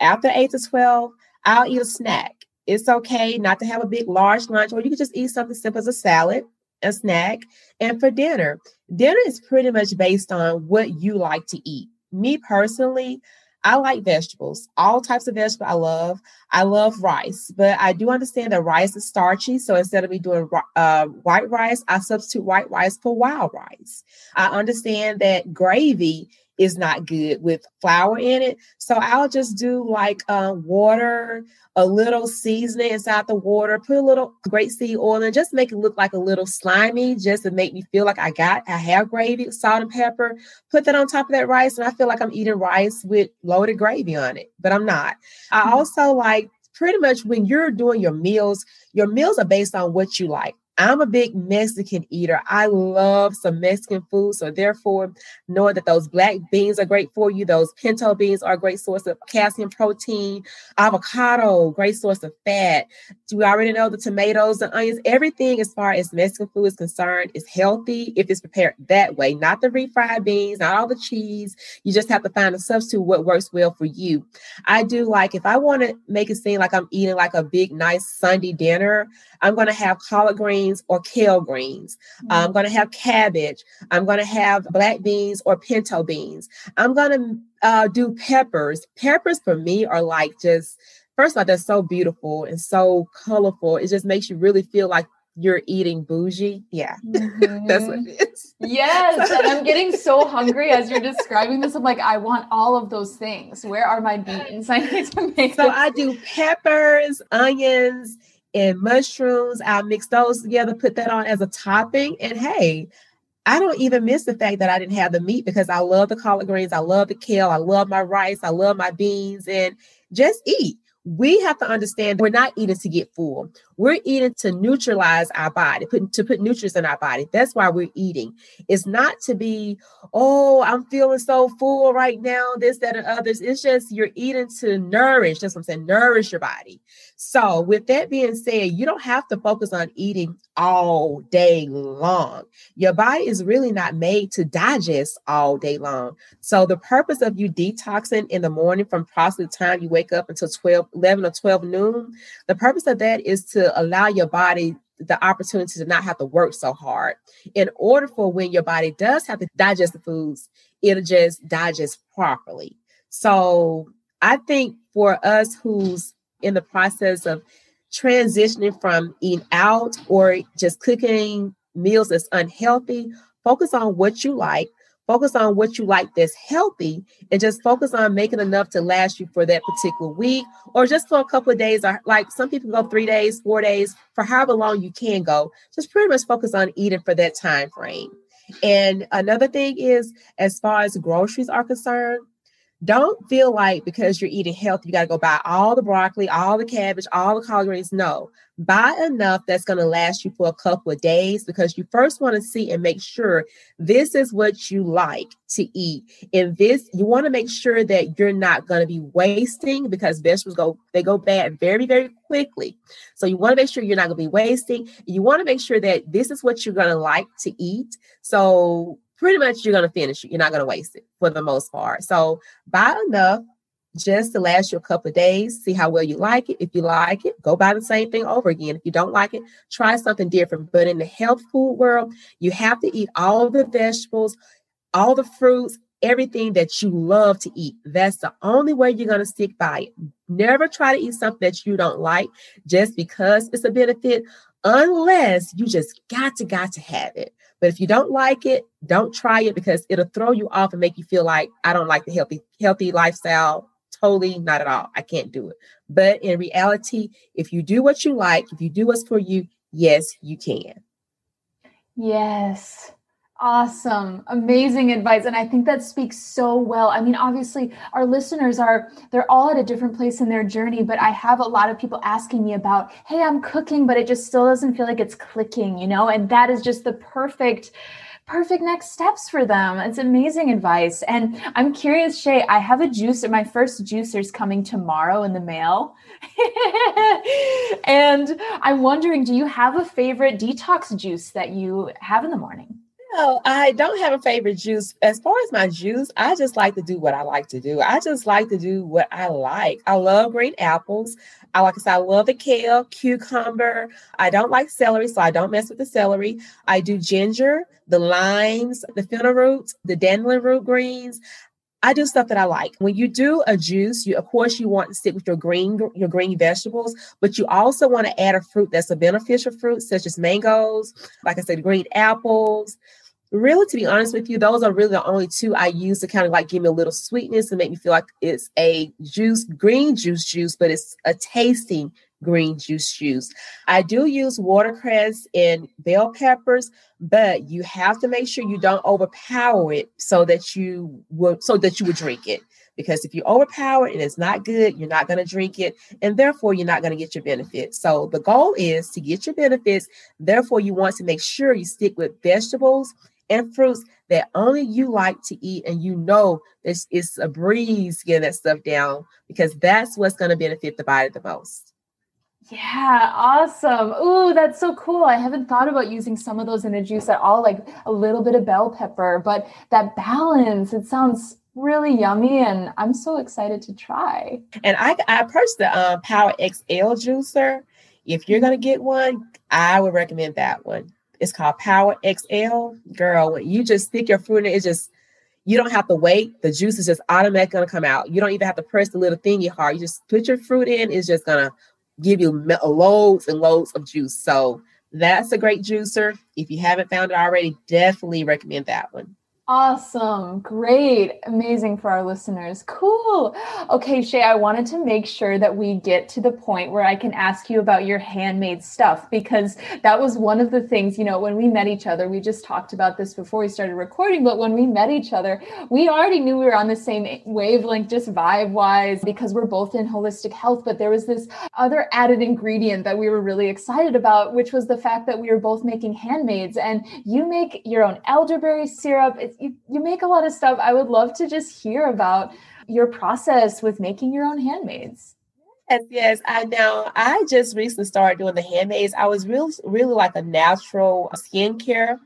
After 8 to 12, I'll eat a snack. It's okay not to have a big, large lunch, or you can just eat something simple as a salad, a snack. And for dinner, dinner is pretty much based on what you like to eat. Me personally, I like vegetables, all types of vegetables I love. I love rice, but I do understand that rice is starchy. So instead of me doing uh, white rice, I substitute white rice for wild rice. I understand that gravy is not good with flour in it. So I'll just do like uh, water, a little seasoning inside the water, put a little grapeseed oil and just make it look like a little slimy, just to make me feel like I got, I have gravy, salt and pepper. Put that on top of that rice, and I feel like I'm eating rice with loaded gravy on it, but I'm not. I mm-hmm. also like pretty much when you're doing your meals, your meals are based on what you like. I'm a big Mexican eater. I love some Mexican food. So, therefore, knowing that those black beans are great for you, those pinto beans are a great source of calcium, protein, avocado, great source of fat. Do we already know the tomatoes and onions? Everything as far as Mexican food is concerned is healthy if it's prepared that way, not the refried beans, not all the cheese. You just have to find a substitute what works well for you. I do like if I want to make it seem like I'm eating like a big, nice Sunday dinner, I'm going to have collard greens or kale greens. Mm-hmm. I'm going to have cabbage. I'm going to have black beans or pinto beans. I'm going to uh, do peppers. Peppers for me are like just, first of all, they're so beautiful and so colorful. It just makes you really feel like you're eating bougie. Yeah, mm-hmm. [laughs] that's what it is. Yes. [laughs] and I'm getting so hungry as you're describing this. I'm like, I want all of those things. Where are my beans? [laughs] I need to make So I do peppers, onions, and mushrooms. I'll mix those together, put that on as a topping. And hey, I don't even miss the fact that I didn't have the meat because I love the collard greens, I love the kale, I love my rice, I love my beans, and just eat we have to understand we're not eating to get full. We're eating to neutralize our body, put, to put nutrients in our body. That's why we're eating. It's not to be, oh, I'm feeling so full right now, this, that, and others. It's just you're eating to nourish. That's what I'm saying, nourish your body. So, with that being said, you don't have to focus on eating all day long. Your body is really not made to digest all day long. So, the purpose of you detoxing in the morning from possibly the time you wake up until 12, 11 or 12 noon, the purpose of that is to allow your body the opportunity to not have to work so hard in order for when your body does have to digest the foods, it'll just digest properly. So, I think for us who's in the process of transitioning from eating out or just cooking meals that's unhealthy, focus on what you like, focus on what you like that's healthy, and just focus on making enough to last you for that particular week or just for a couple of days. Or like some people go three days, four days, for however long you can go. Just pretty much focus on eating for that time frame. And another thing is, as far as groceries are concerned, don't feel like because you're eating healthy, you got to go buy all the broccoli, all the cabbage, all the collard greens. No, buy enough that's going to last you for a couple of days because you first want to see and make sure this is what you like to eat. And this, you want to make sure that you're not going to be wasting because vegetables go, they go bad very, very quickly. So you want to make sure you're not going to be wasting. You want to make sure that this is what you're going to like to eat. So pretty much you're going to finish it. You're not going to waste it for the most part. So buy enough just to last you a couple of days, see how well you like it. If you like it, go buy the same thing over again. If you don't like it, try something different. But in the health food world, you have to eat all the vegetables, all the fruits, everything that you love to eat. That's the only way you're going to stick by it. Never try to eat something that you don't like just because it's a benefit, unless you just got to, got to have it. But if you don't like it, don't try it because it'll throw you off and make you feel like I don't like the healthy healthy lifestyle. Totally not at all. I can't do it. But in reality, if you do what you like, if you do what's for you, yes, you can. Yes. Awesome. Amazing advice. And I think that speaks so well. I mean, obviously, our listeners are, they're all at a different place in their journey, but I have a lot of people asking me about, hey, I'm cooking, but it just still doesn't feel like it's clicking, you know? And that is just the perfect perfect next steps for them. It's amazing advice. And I'm curious, Shay, I have a juicer. My first juicer's coming tomorrow in the mail. [laughs] and I'm wondering, do you have a favorite detox juice that you have in the morning? No, I don't have a favorite juice. As far as my juice, I just like to do what I like to do. I just like to do what I like. I love green apples. I like I said, I love the kale, cucumber. I don't like celery, so I don't mess with the celery. I do ginger, the limes, the fennel roots, the dandelion root greens. I do stuff that I like. When you do a juice, you of course you want to stick with your green your green vegetables, but you also want to add a fruit that's a beneficial fruit, such as mangoes, like I said, green apples, really, to be honest with you, those are really the only two I use to kind of like give me a little sweetness and make me feel like it's a juice, green juice juice, but it's a tasting green juice juice. I do use watercress and bell peppers, but you have to make sure you don't overpower it so that you would so that you would drink it. Because if you overpower it and it's not good, you're not going to drink it, and therefore you're not going to get your benefits. So the goal is to get your benefits. Therefore, you want to make sure you stick with vegetables and fruits that only you like to eat and you know it's, it's a breeze getting that stuff down because that's what's going to benefit the body the most. Yeah, awesome. Ooh, that's so cool. I haven't thought about using some of those in a juice at all, like a little bit of bell pepper, but that balance, it sounds really yummy and I'm so excited to try. And I, I purchased the um, Power XL juicer. If you're going to get one, I would recommend that one. It's called Power XL. Girl, when you just stick your fruit in it, it's just, you don't have to wait. The juice is just automatically to come out. You don't even have to press the little thingy hard. You just put your fruit in, it's just to give you loads and loads of juice. So that's a great juicer. If you haven't found it already, definitely recommend that one. Awesome. Great. Amazing for our listeners. Cool. Okay, Shay, I wanted to make sure that we get to the point where I can ask you about your handmade stuff because that was one of the things, you know, when we met each other, we just talked about this before we started recording, but when we met each other, we already knew we were on the same wavelength, just vibe wise, because we're both in holistic health. But there was this other added ingredient that we were really excited about, which was the fact that we were both making handmaids and you make your own elderberry syrup. It's you, you make a lot of stuff. I would love to just hear about your process with making your own handmaids. Yes, yes. I know. I just recently started doing the handmaids. I was really, really like a natural skincare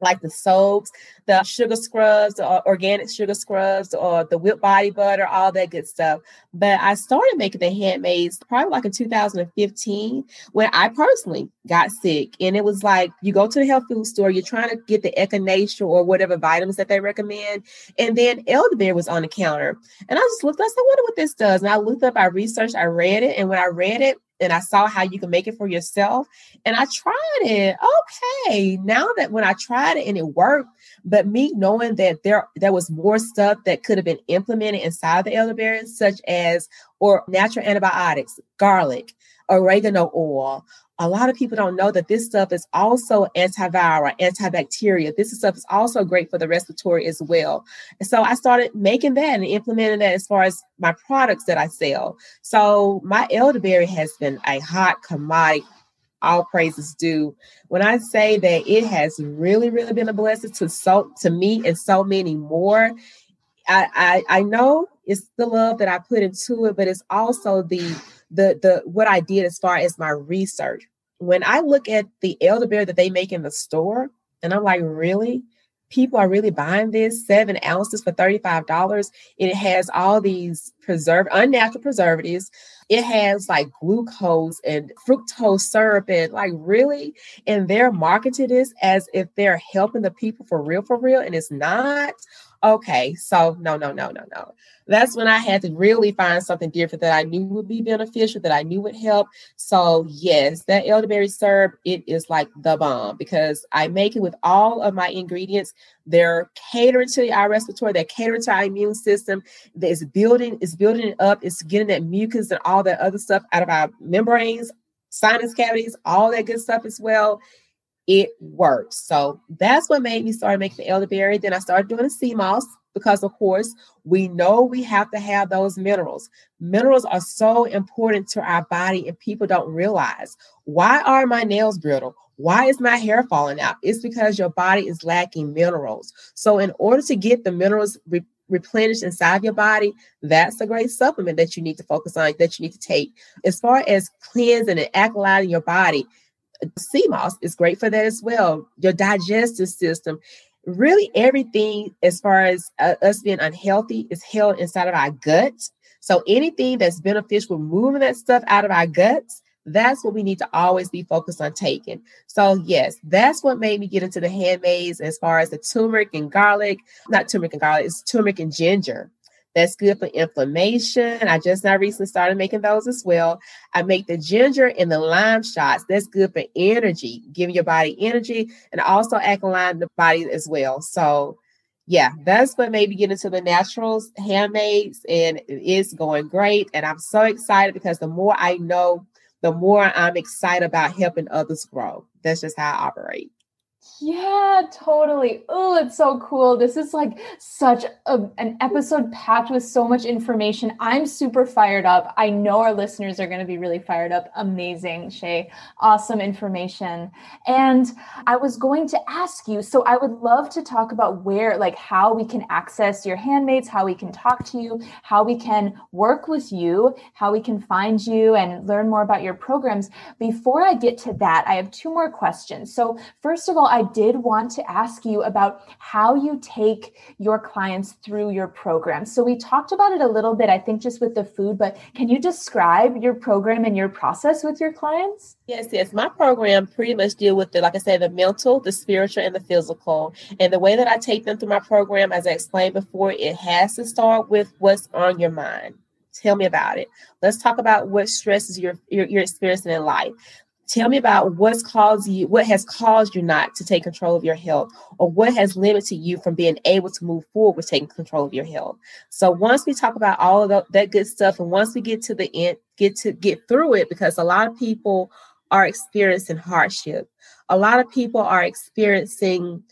like the soaps, the sugar scrubs, or uh, organic sugar scrubs, or the whipped body butter, all that good stuff. But I started making the handmaids probably like in 2015 when I personally got sick. And it was like you go to the health food store, you're trying to get the echinacea or whatever vitamins that they recommend. And then elderberry was on the counter. And I just looked, I said, I wonder what this does. And I looked up, I researched, I read it. And when I read it, and I saw how you can make it for yourself. And I tried it. Okay. Now that when I tried it and it worked, but me knowing that there there was more stuff that could have been implemented inside the elderberry, such as or natural antibiotics, garlic, oregano oil, a lot of people don't know that this stuff is also antiviral, antibacterial. This stuff is also great for the respiratory as well. And so I started making that and implementing that as far as my products that I sell. So my elderberry has been a hot commodity. All praises due. When I say that it has really, really been a blessing to so to me and so many more, I, I, I know it's the love that I put into it, but it's also the the the what I did as far as my research when I look at the elderberry that they make in the store, and I'm like, really? People are really buying this seven ounces for $35. It has all these preserve unnatural preservatives. It has like glucose and fructose syrup and like really, and they're marketed this as if they're helping the people for real, for real, and it's not. Okay, so no, no, no, no, no that's when I had to really find something different that I knew would be beneficial, that I knew would help. So, yes, that elderberry syrup, it is like the bomb because I make it with all of my ingredients. They're catering to our respiratory, they're catering to our immune system. It's building, it's building it up, it's getting that mucus and all that other stuff out of our membranes, sinus cavities, all that good stuff as well it works. So that's what made me start making the elderberry. Then I started doing the sea moss because of course we know we have to have those minerals. Minerals are so important to our body and people don't realize. Why are my nails brittle? Why is my hair falling out? It's because your body is lacking minerals. So in order to get the minerals re- replenished inside your body that's a great supplement that you need to focus on that you need to take. As far as cleansing and alkalizing your body sea moss is great for that as well your digestive system really everything as far as uh, us being unhealthy is held inside of our guts. So anything that's beneficial, moving that stuff out of our guts, that's what we need to always be focused on taking. So yes, that's what made me get into the handmaids as far as the turmeric and garlic, not turmeric and garlic, it's turmeric and ginger. That's good for inflammation. I just now recently started making those as well. I make the ginger and the lime shots. That's good for energy, giving your body energy and also alkaline the body as well. So yeah, that's what made me get into the naturals, handmaids, and it's going great. And I'm so excited because the more I know, the more I'm excited about helping others grow. That's just how I operate. Yeah, totally. Oh, it's so cool. This is like such a, an episode packed with so much information. I'm super fired up. I know our listeners are going to be really fired up. Amazing, Shay. Awesome information. And I was going to ask you so I would love to talk about where, like, how we can access your handmaids, how we can talk to you, how we can work with you, how we can find you and learn more about your programs. Before I get to that, I have two more questions. So, first of all, I did want to ask you about how you take your clients through your program. So we talked about it a little bit, I think, just with the food, but can you describe your program and your process with your clients? Yes, yes. My program pretty much deal with the, like I said, the mental, the spiritual, and the physical. And the way that I take them through my program, as I explained before, it has to start with what's on your mind. Tell me about it. Let's talk about what stresses you're, you're, you're experiencing in life. Tell me about what's caused you, what has caused you not to take control of your health, or what has limited you from being able to move forward with taking control of your health. So once we talk about all of the, that good stuff, and once we get to the end, get to get through it, because a lot of people are experiencing hardship. A lot of people are experiencing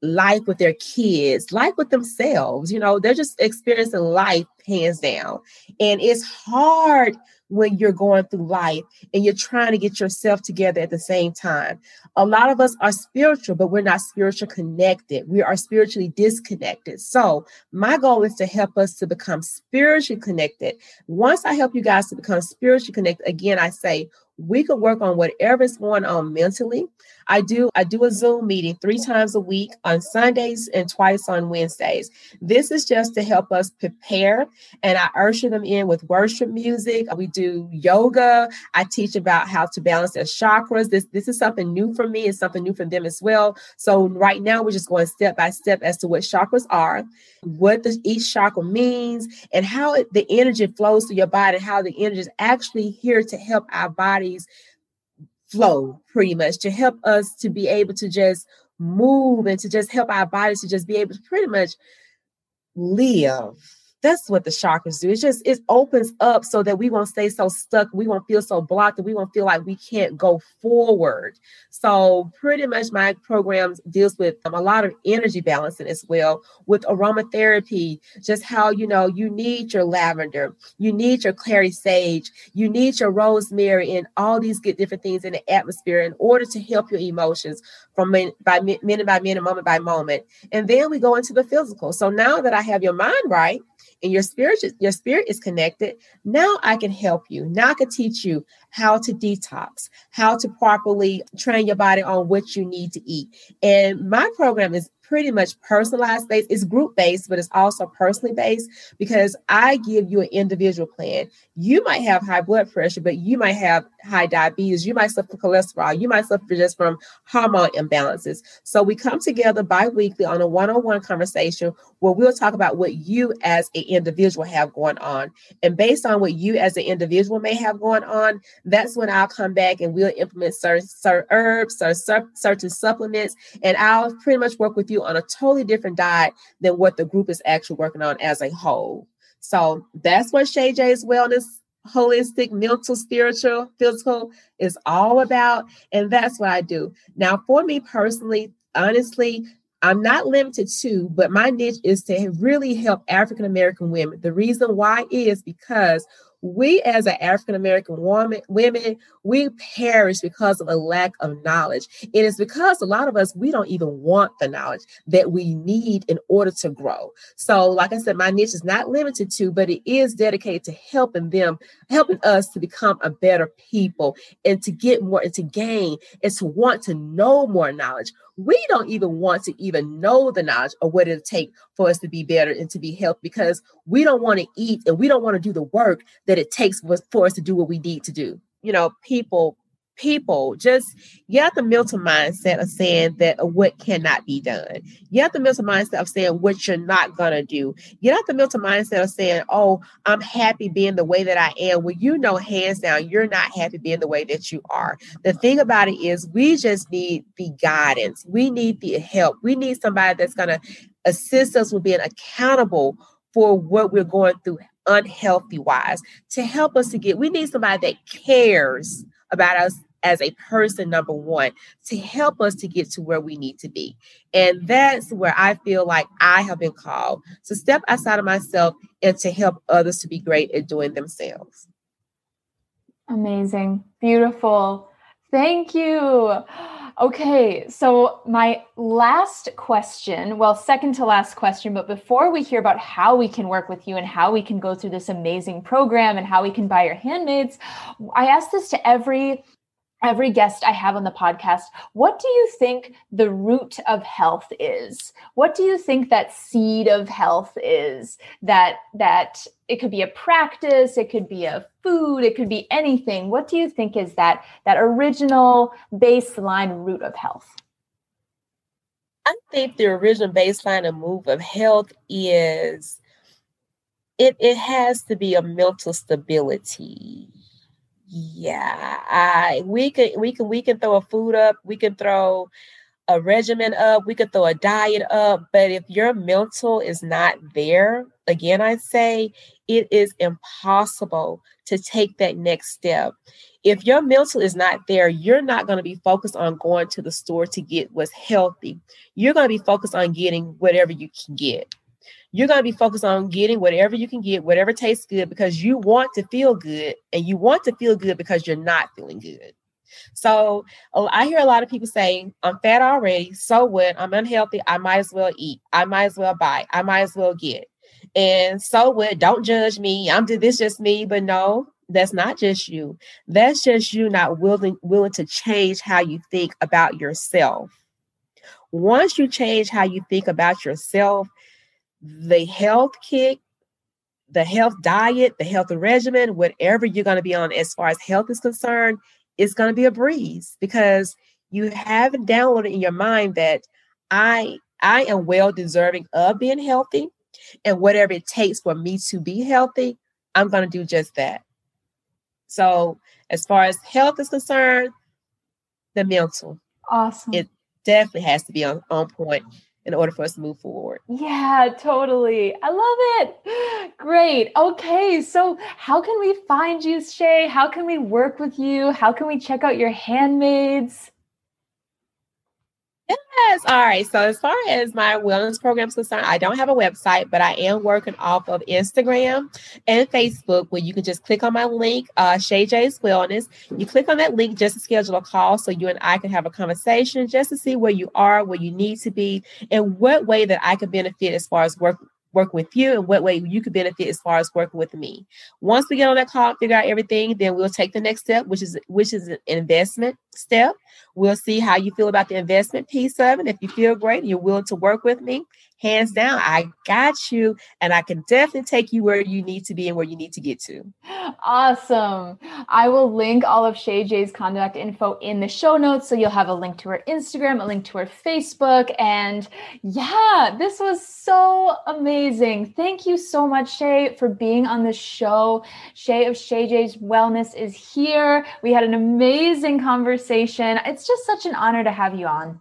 life with their kids, life with themselves. You know, they're just experiencing life hands down. And it's hard when you're going through life and you're trying to get yourself together at the same time. A lot of us are spiritual, but we're not spiritual connected. We are spiritually disconnected. So, my goal is to help us to become spiritually connected. Once I help you guys to become spiritually connected, again, I say, we could work on whatever's going on mentally. I do I do a Zoom meeting three times a week on Sundays and twice on Wednesdays. This is just to help us prepare and I usher them in with worship music. We do yoga. I teach about how to balance their chakras. This this is something new for me. It's something new for them as well. So right now we're just going step by step as to what chakras are, what the, each chakra means, and how it, the energy flows through your body, how the energy is actually here to help our flow pretty much to help us to be able to just move and to just help our bodies to just be able to pretty much live that's what the chakras do. It just it opens up so that we won't stay so stuck. We won't feel so blocked. and we won't feel like we can't go forward. So pretty much my program deals with um, a lot of energy balancing as well with aromatherapy. Just how you know you need your lavender, you need your clary sage, you need your rosemary, and all these good different things in the atmosphere in order to help your emotions from min- by minute by minute, moment by moment. And then we go into the physical. So now that I have your mind right and your spirit your spirit is connected now i can help you. Now i can teach you how to detox how to properly train your body on what you need to eat. And my program is pretty much personalized based. It's group based, but it's also personally based because I give you an individual plan. You might have high blood pressure, but you might have high diabetes. You might suffer cholesterol. You might suffer just from hormone imbalances. So we come together bi-weekly on a one-on-one conversation where we'll talk about what you as an individual have going on. And based on what you as an individual may have going on, that's when I'll come back and we'll implement certain, certain herbs, certain, certain supplements, and I'll pretty much work with you on a totally different diet than what the group is actually working on as a whole. So that's what Shay J's wellness, holistic, mental, spiritual, physical is all about. And that's what I do. Now, for me personally, honestly, I'm not limited to, but my niche is to really help African American women. The reason why is because we as an African American woman, women, we perish because of a lack of knowledge. It is because a lot of us, we don't even want the knowledge that we need in order to grow. So, like I said, my niche is not limited to, but it is dedicated to helping them, helping us to become a better people and to get more and to gain and to want to know more knowledge we don't even want to even know the knowledge of what it'll take for us to be better and to be healthy because we don't want to eat and we don't want to do the work that it takes for us to do what we need to do. You know, people people just get out the mental mindset of saying that uh, what cannot be done. Get out the mental mindset of saying what you're not gonna do. Get out the mental mindset of saying, "Oh, I'm happy being the way that I am." Well, you know, hands down, you're not happy being the way that you are. The thing about it is, we just need the guidance. We need the help. We need somebody that's gonna assist us with being accountable for what we're going through unhealthy wise to help us to get we need somebody that cares about us as a person, number one, to help us to get to where we need to be. And that's where I feel like I have been called to step outside of myself and to help others to be great at doing themselves. Amazing. Beautiful. Thank you. Okay, so my last question, well, second to last question, but before we hear about how we can work with you and how we can go through this amazing program and how we can buy your handmaids, I ask this to every every guest I have on the podcast, what do you think the root of health is? What do you think that seed of health is? That that it could be a practice, it could be a food, it could be anything. What do you think is that that original baseline root of health? I think the original baseline of move of health is it it has to be a mental stability yeah, I we can we can we can throw a food up, we can throw a regimen up, we could throw a diet up, but if your mental is not there, again I say it is impossible to take that next step. If your mental is not there, you're not going to be focused on going to the store to get what's healthy. You're going to be focused on getting whatever you can get you're going to be focused on getting whatever you can get, whatever tastes good, because you want to feel good and you want to feel good because you're not feeling good. So oh, I hear a lot of people saying, I'm fat already. So what? I'm unhealthy. I might as well eat. I might as well buy. I might as well get. And so what? Don't judge me. I'm this just me. But no, that's not just you. That's just you not willing willing to change how you think about yourself. Once you change how you think about yourself, the health kick, the health diet, the health regimen, whatever you're going to be on as far as health is concerned, it's going to be a breeze because you haven't downloaded in your mind that I I am well deserving of being healthy and whatever it takes for me to be healthy, I'm going to do just that. So, as far as health is concerned, the mental. Awesome. It definitely has to be on, on point in order for us to move forward. Yeah, totally. I love it. [gasps] Great. Okay. So, how can we find you, Shay? How can we work with you? How can we check out your handmaids? Yes. All right. So as far as my wellness program is concerned, I don't have a website, but I am working off of Instagram and Facebook where you can just click on my link, uh, Shay J's Wellness. You click on that link just to schedule a call so you and I can have a conversation just to see where you are, where you need to be, and what way that I could benefit as far as work work with you and what way you could benefit as far as working with me. Once we get on that call, figure out everything, then we'll take the next step, which is which is an investment step. We'll see how you feel about the investment piece of it. If you feel great and you're willing to work with me, hands down, I got you. And I can definitely take you where you need to be and where you need to get to. Awesome. I will link all of Shay J's contact info in the show notes. So you'll have a link to her Instagram, a link to her Facebook. And yeah, this was so amazing. Thank you so much, Shay, for being on the show. Shay of Shay J's Wellness is here. We had an amazing conversation. It's just such an honor to have you on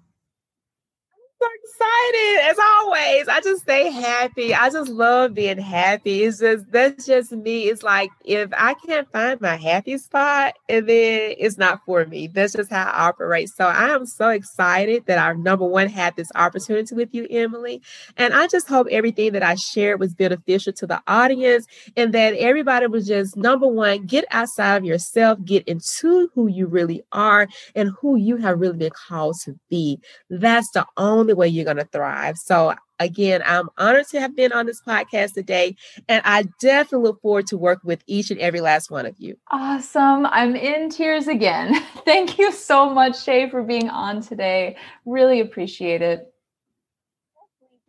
so excited as always. I just stay happy. I just love being happy. It's just that's just me. It's like if I can't find my happy spot, and then it's not for me. That's just how I operate. So I am so excited that our number one had this opportunity with you, Emily. And I just hope everything that I shared was beneficial to the audience and that everybody was just number one, get outside of yourself, get into who you really are and who you have really been called to be. That's the only only way you're going to thrive. So, again, I'm honored to have been on this podcast today, and I definitely look forward to work with each and every last one of you. Awesome. I'm in tears again. [laughs] Thank you so much, Shay, for being on today. Really appreciate it.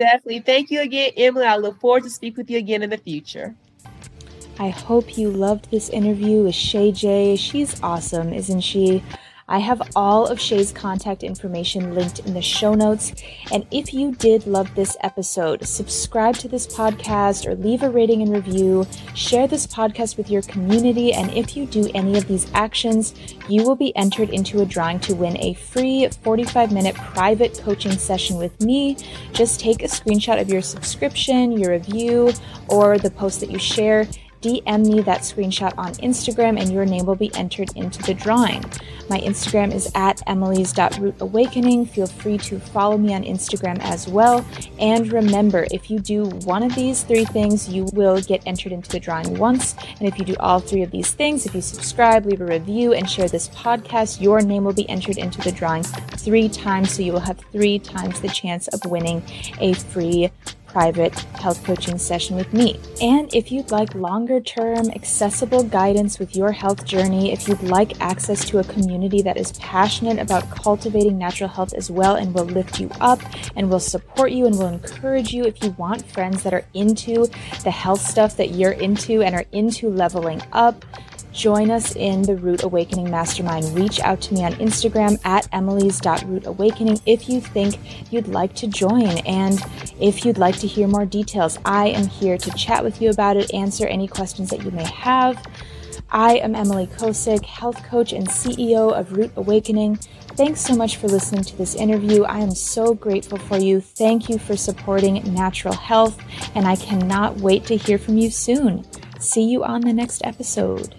Definitely. Thank you again, Emily. I look forward to speak with you again in the future. I hope you loved this interview with Shay J. She's awesome, isn't she? I have all of Shay's contact information linked in the show notes. And if you did love this episode, subscribe to this podcast or leave a rating and review. Share this podcast with your community. And if you do any of these actions, you will be entered into a drawing to win a free 45 minute private coaching session with me. Just take a screenshot of your subscription, your review, or the post that you share DM me that screenshot on Instagram and your name will be entered into the drawing. My Instagram is at emily's.rootawakening. Feel free to follow me on Instagram as well. And remember, if you do one of these three things, you will get entered into the drawing once. And if you do all three of these things, if you subscribe, leave a review, and share this podcast, your name will be entered into the drawing three times. So you will have three times the chance of winning a free private health coaching session with me. And if you'd like longer term, accessible guidance with your health journey, if you'd like access to a community that is passionate about cultivating natural health as well and will lift you up and will support you and will encourage you, if you want friends that are into the health stuff that you're into and are into leveling up, join us in the Root Awakening Mastermind. Reach out to me on Instagram at emily's.rootawakening if you think you'd like to join. And if you'd like to hear more details, I am here to chat with you about it, answer any questions that you may have. I am Emily Kosick, health coach and CEO of Root Awakening. Thanks so much for listening to this interview. I am so grateful for you. Thank you for supporting natural health, and I cannot wait to hear from you soon. See you on the next episode.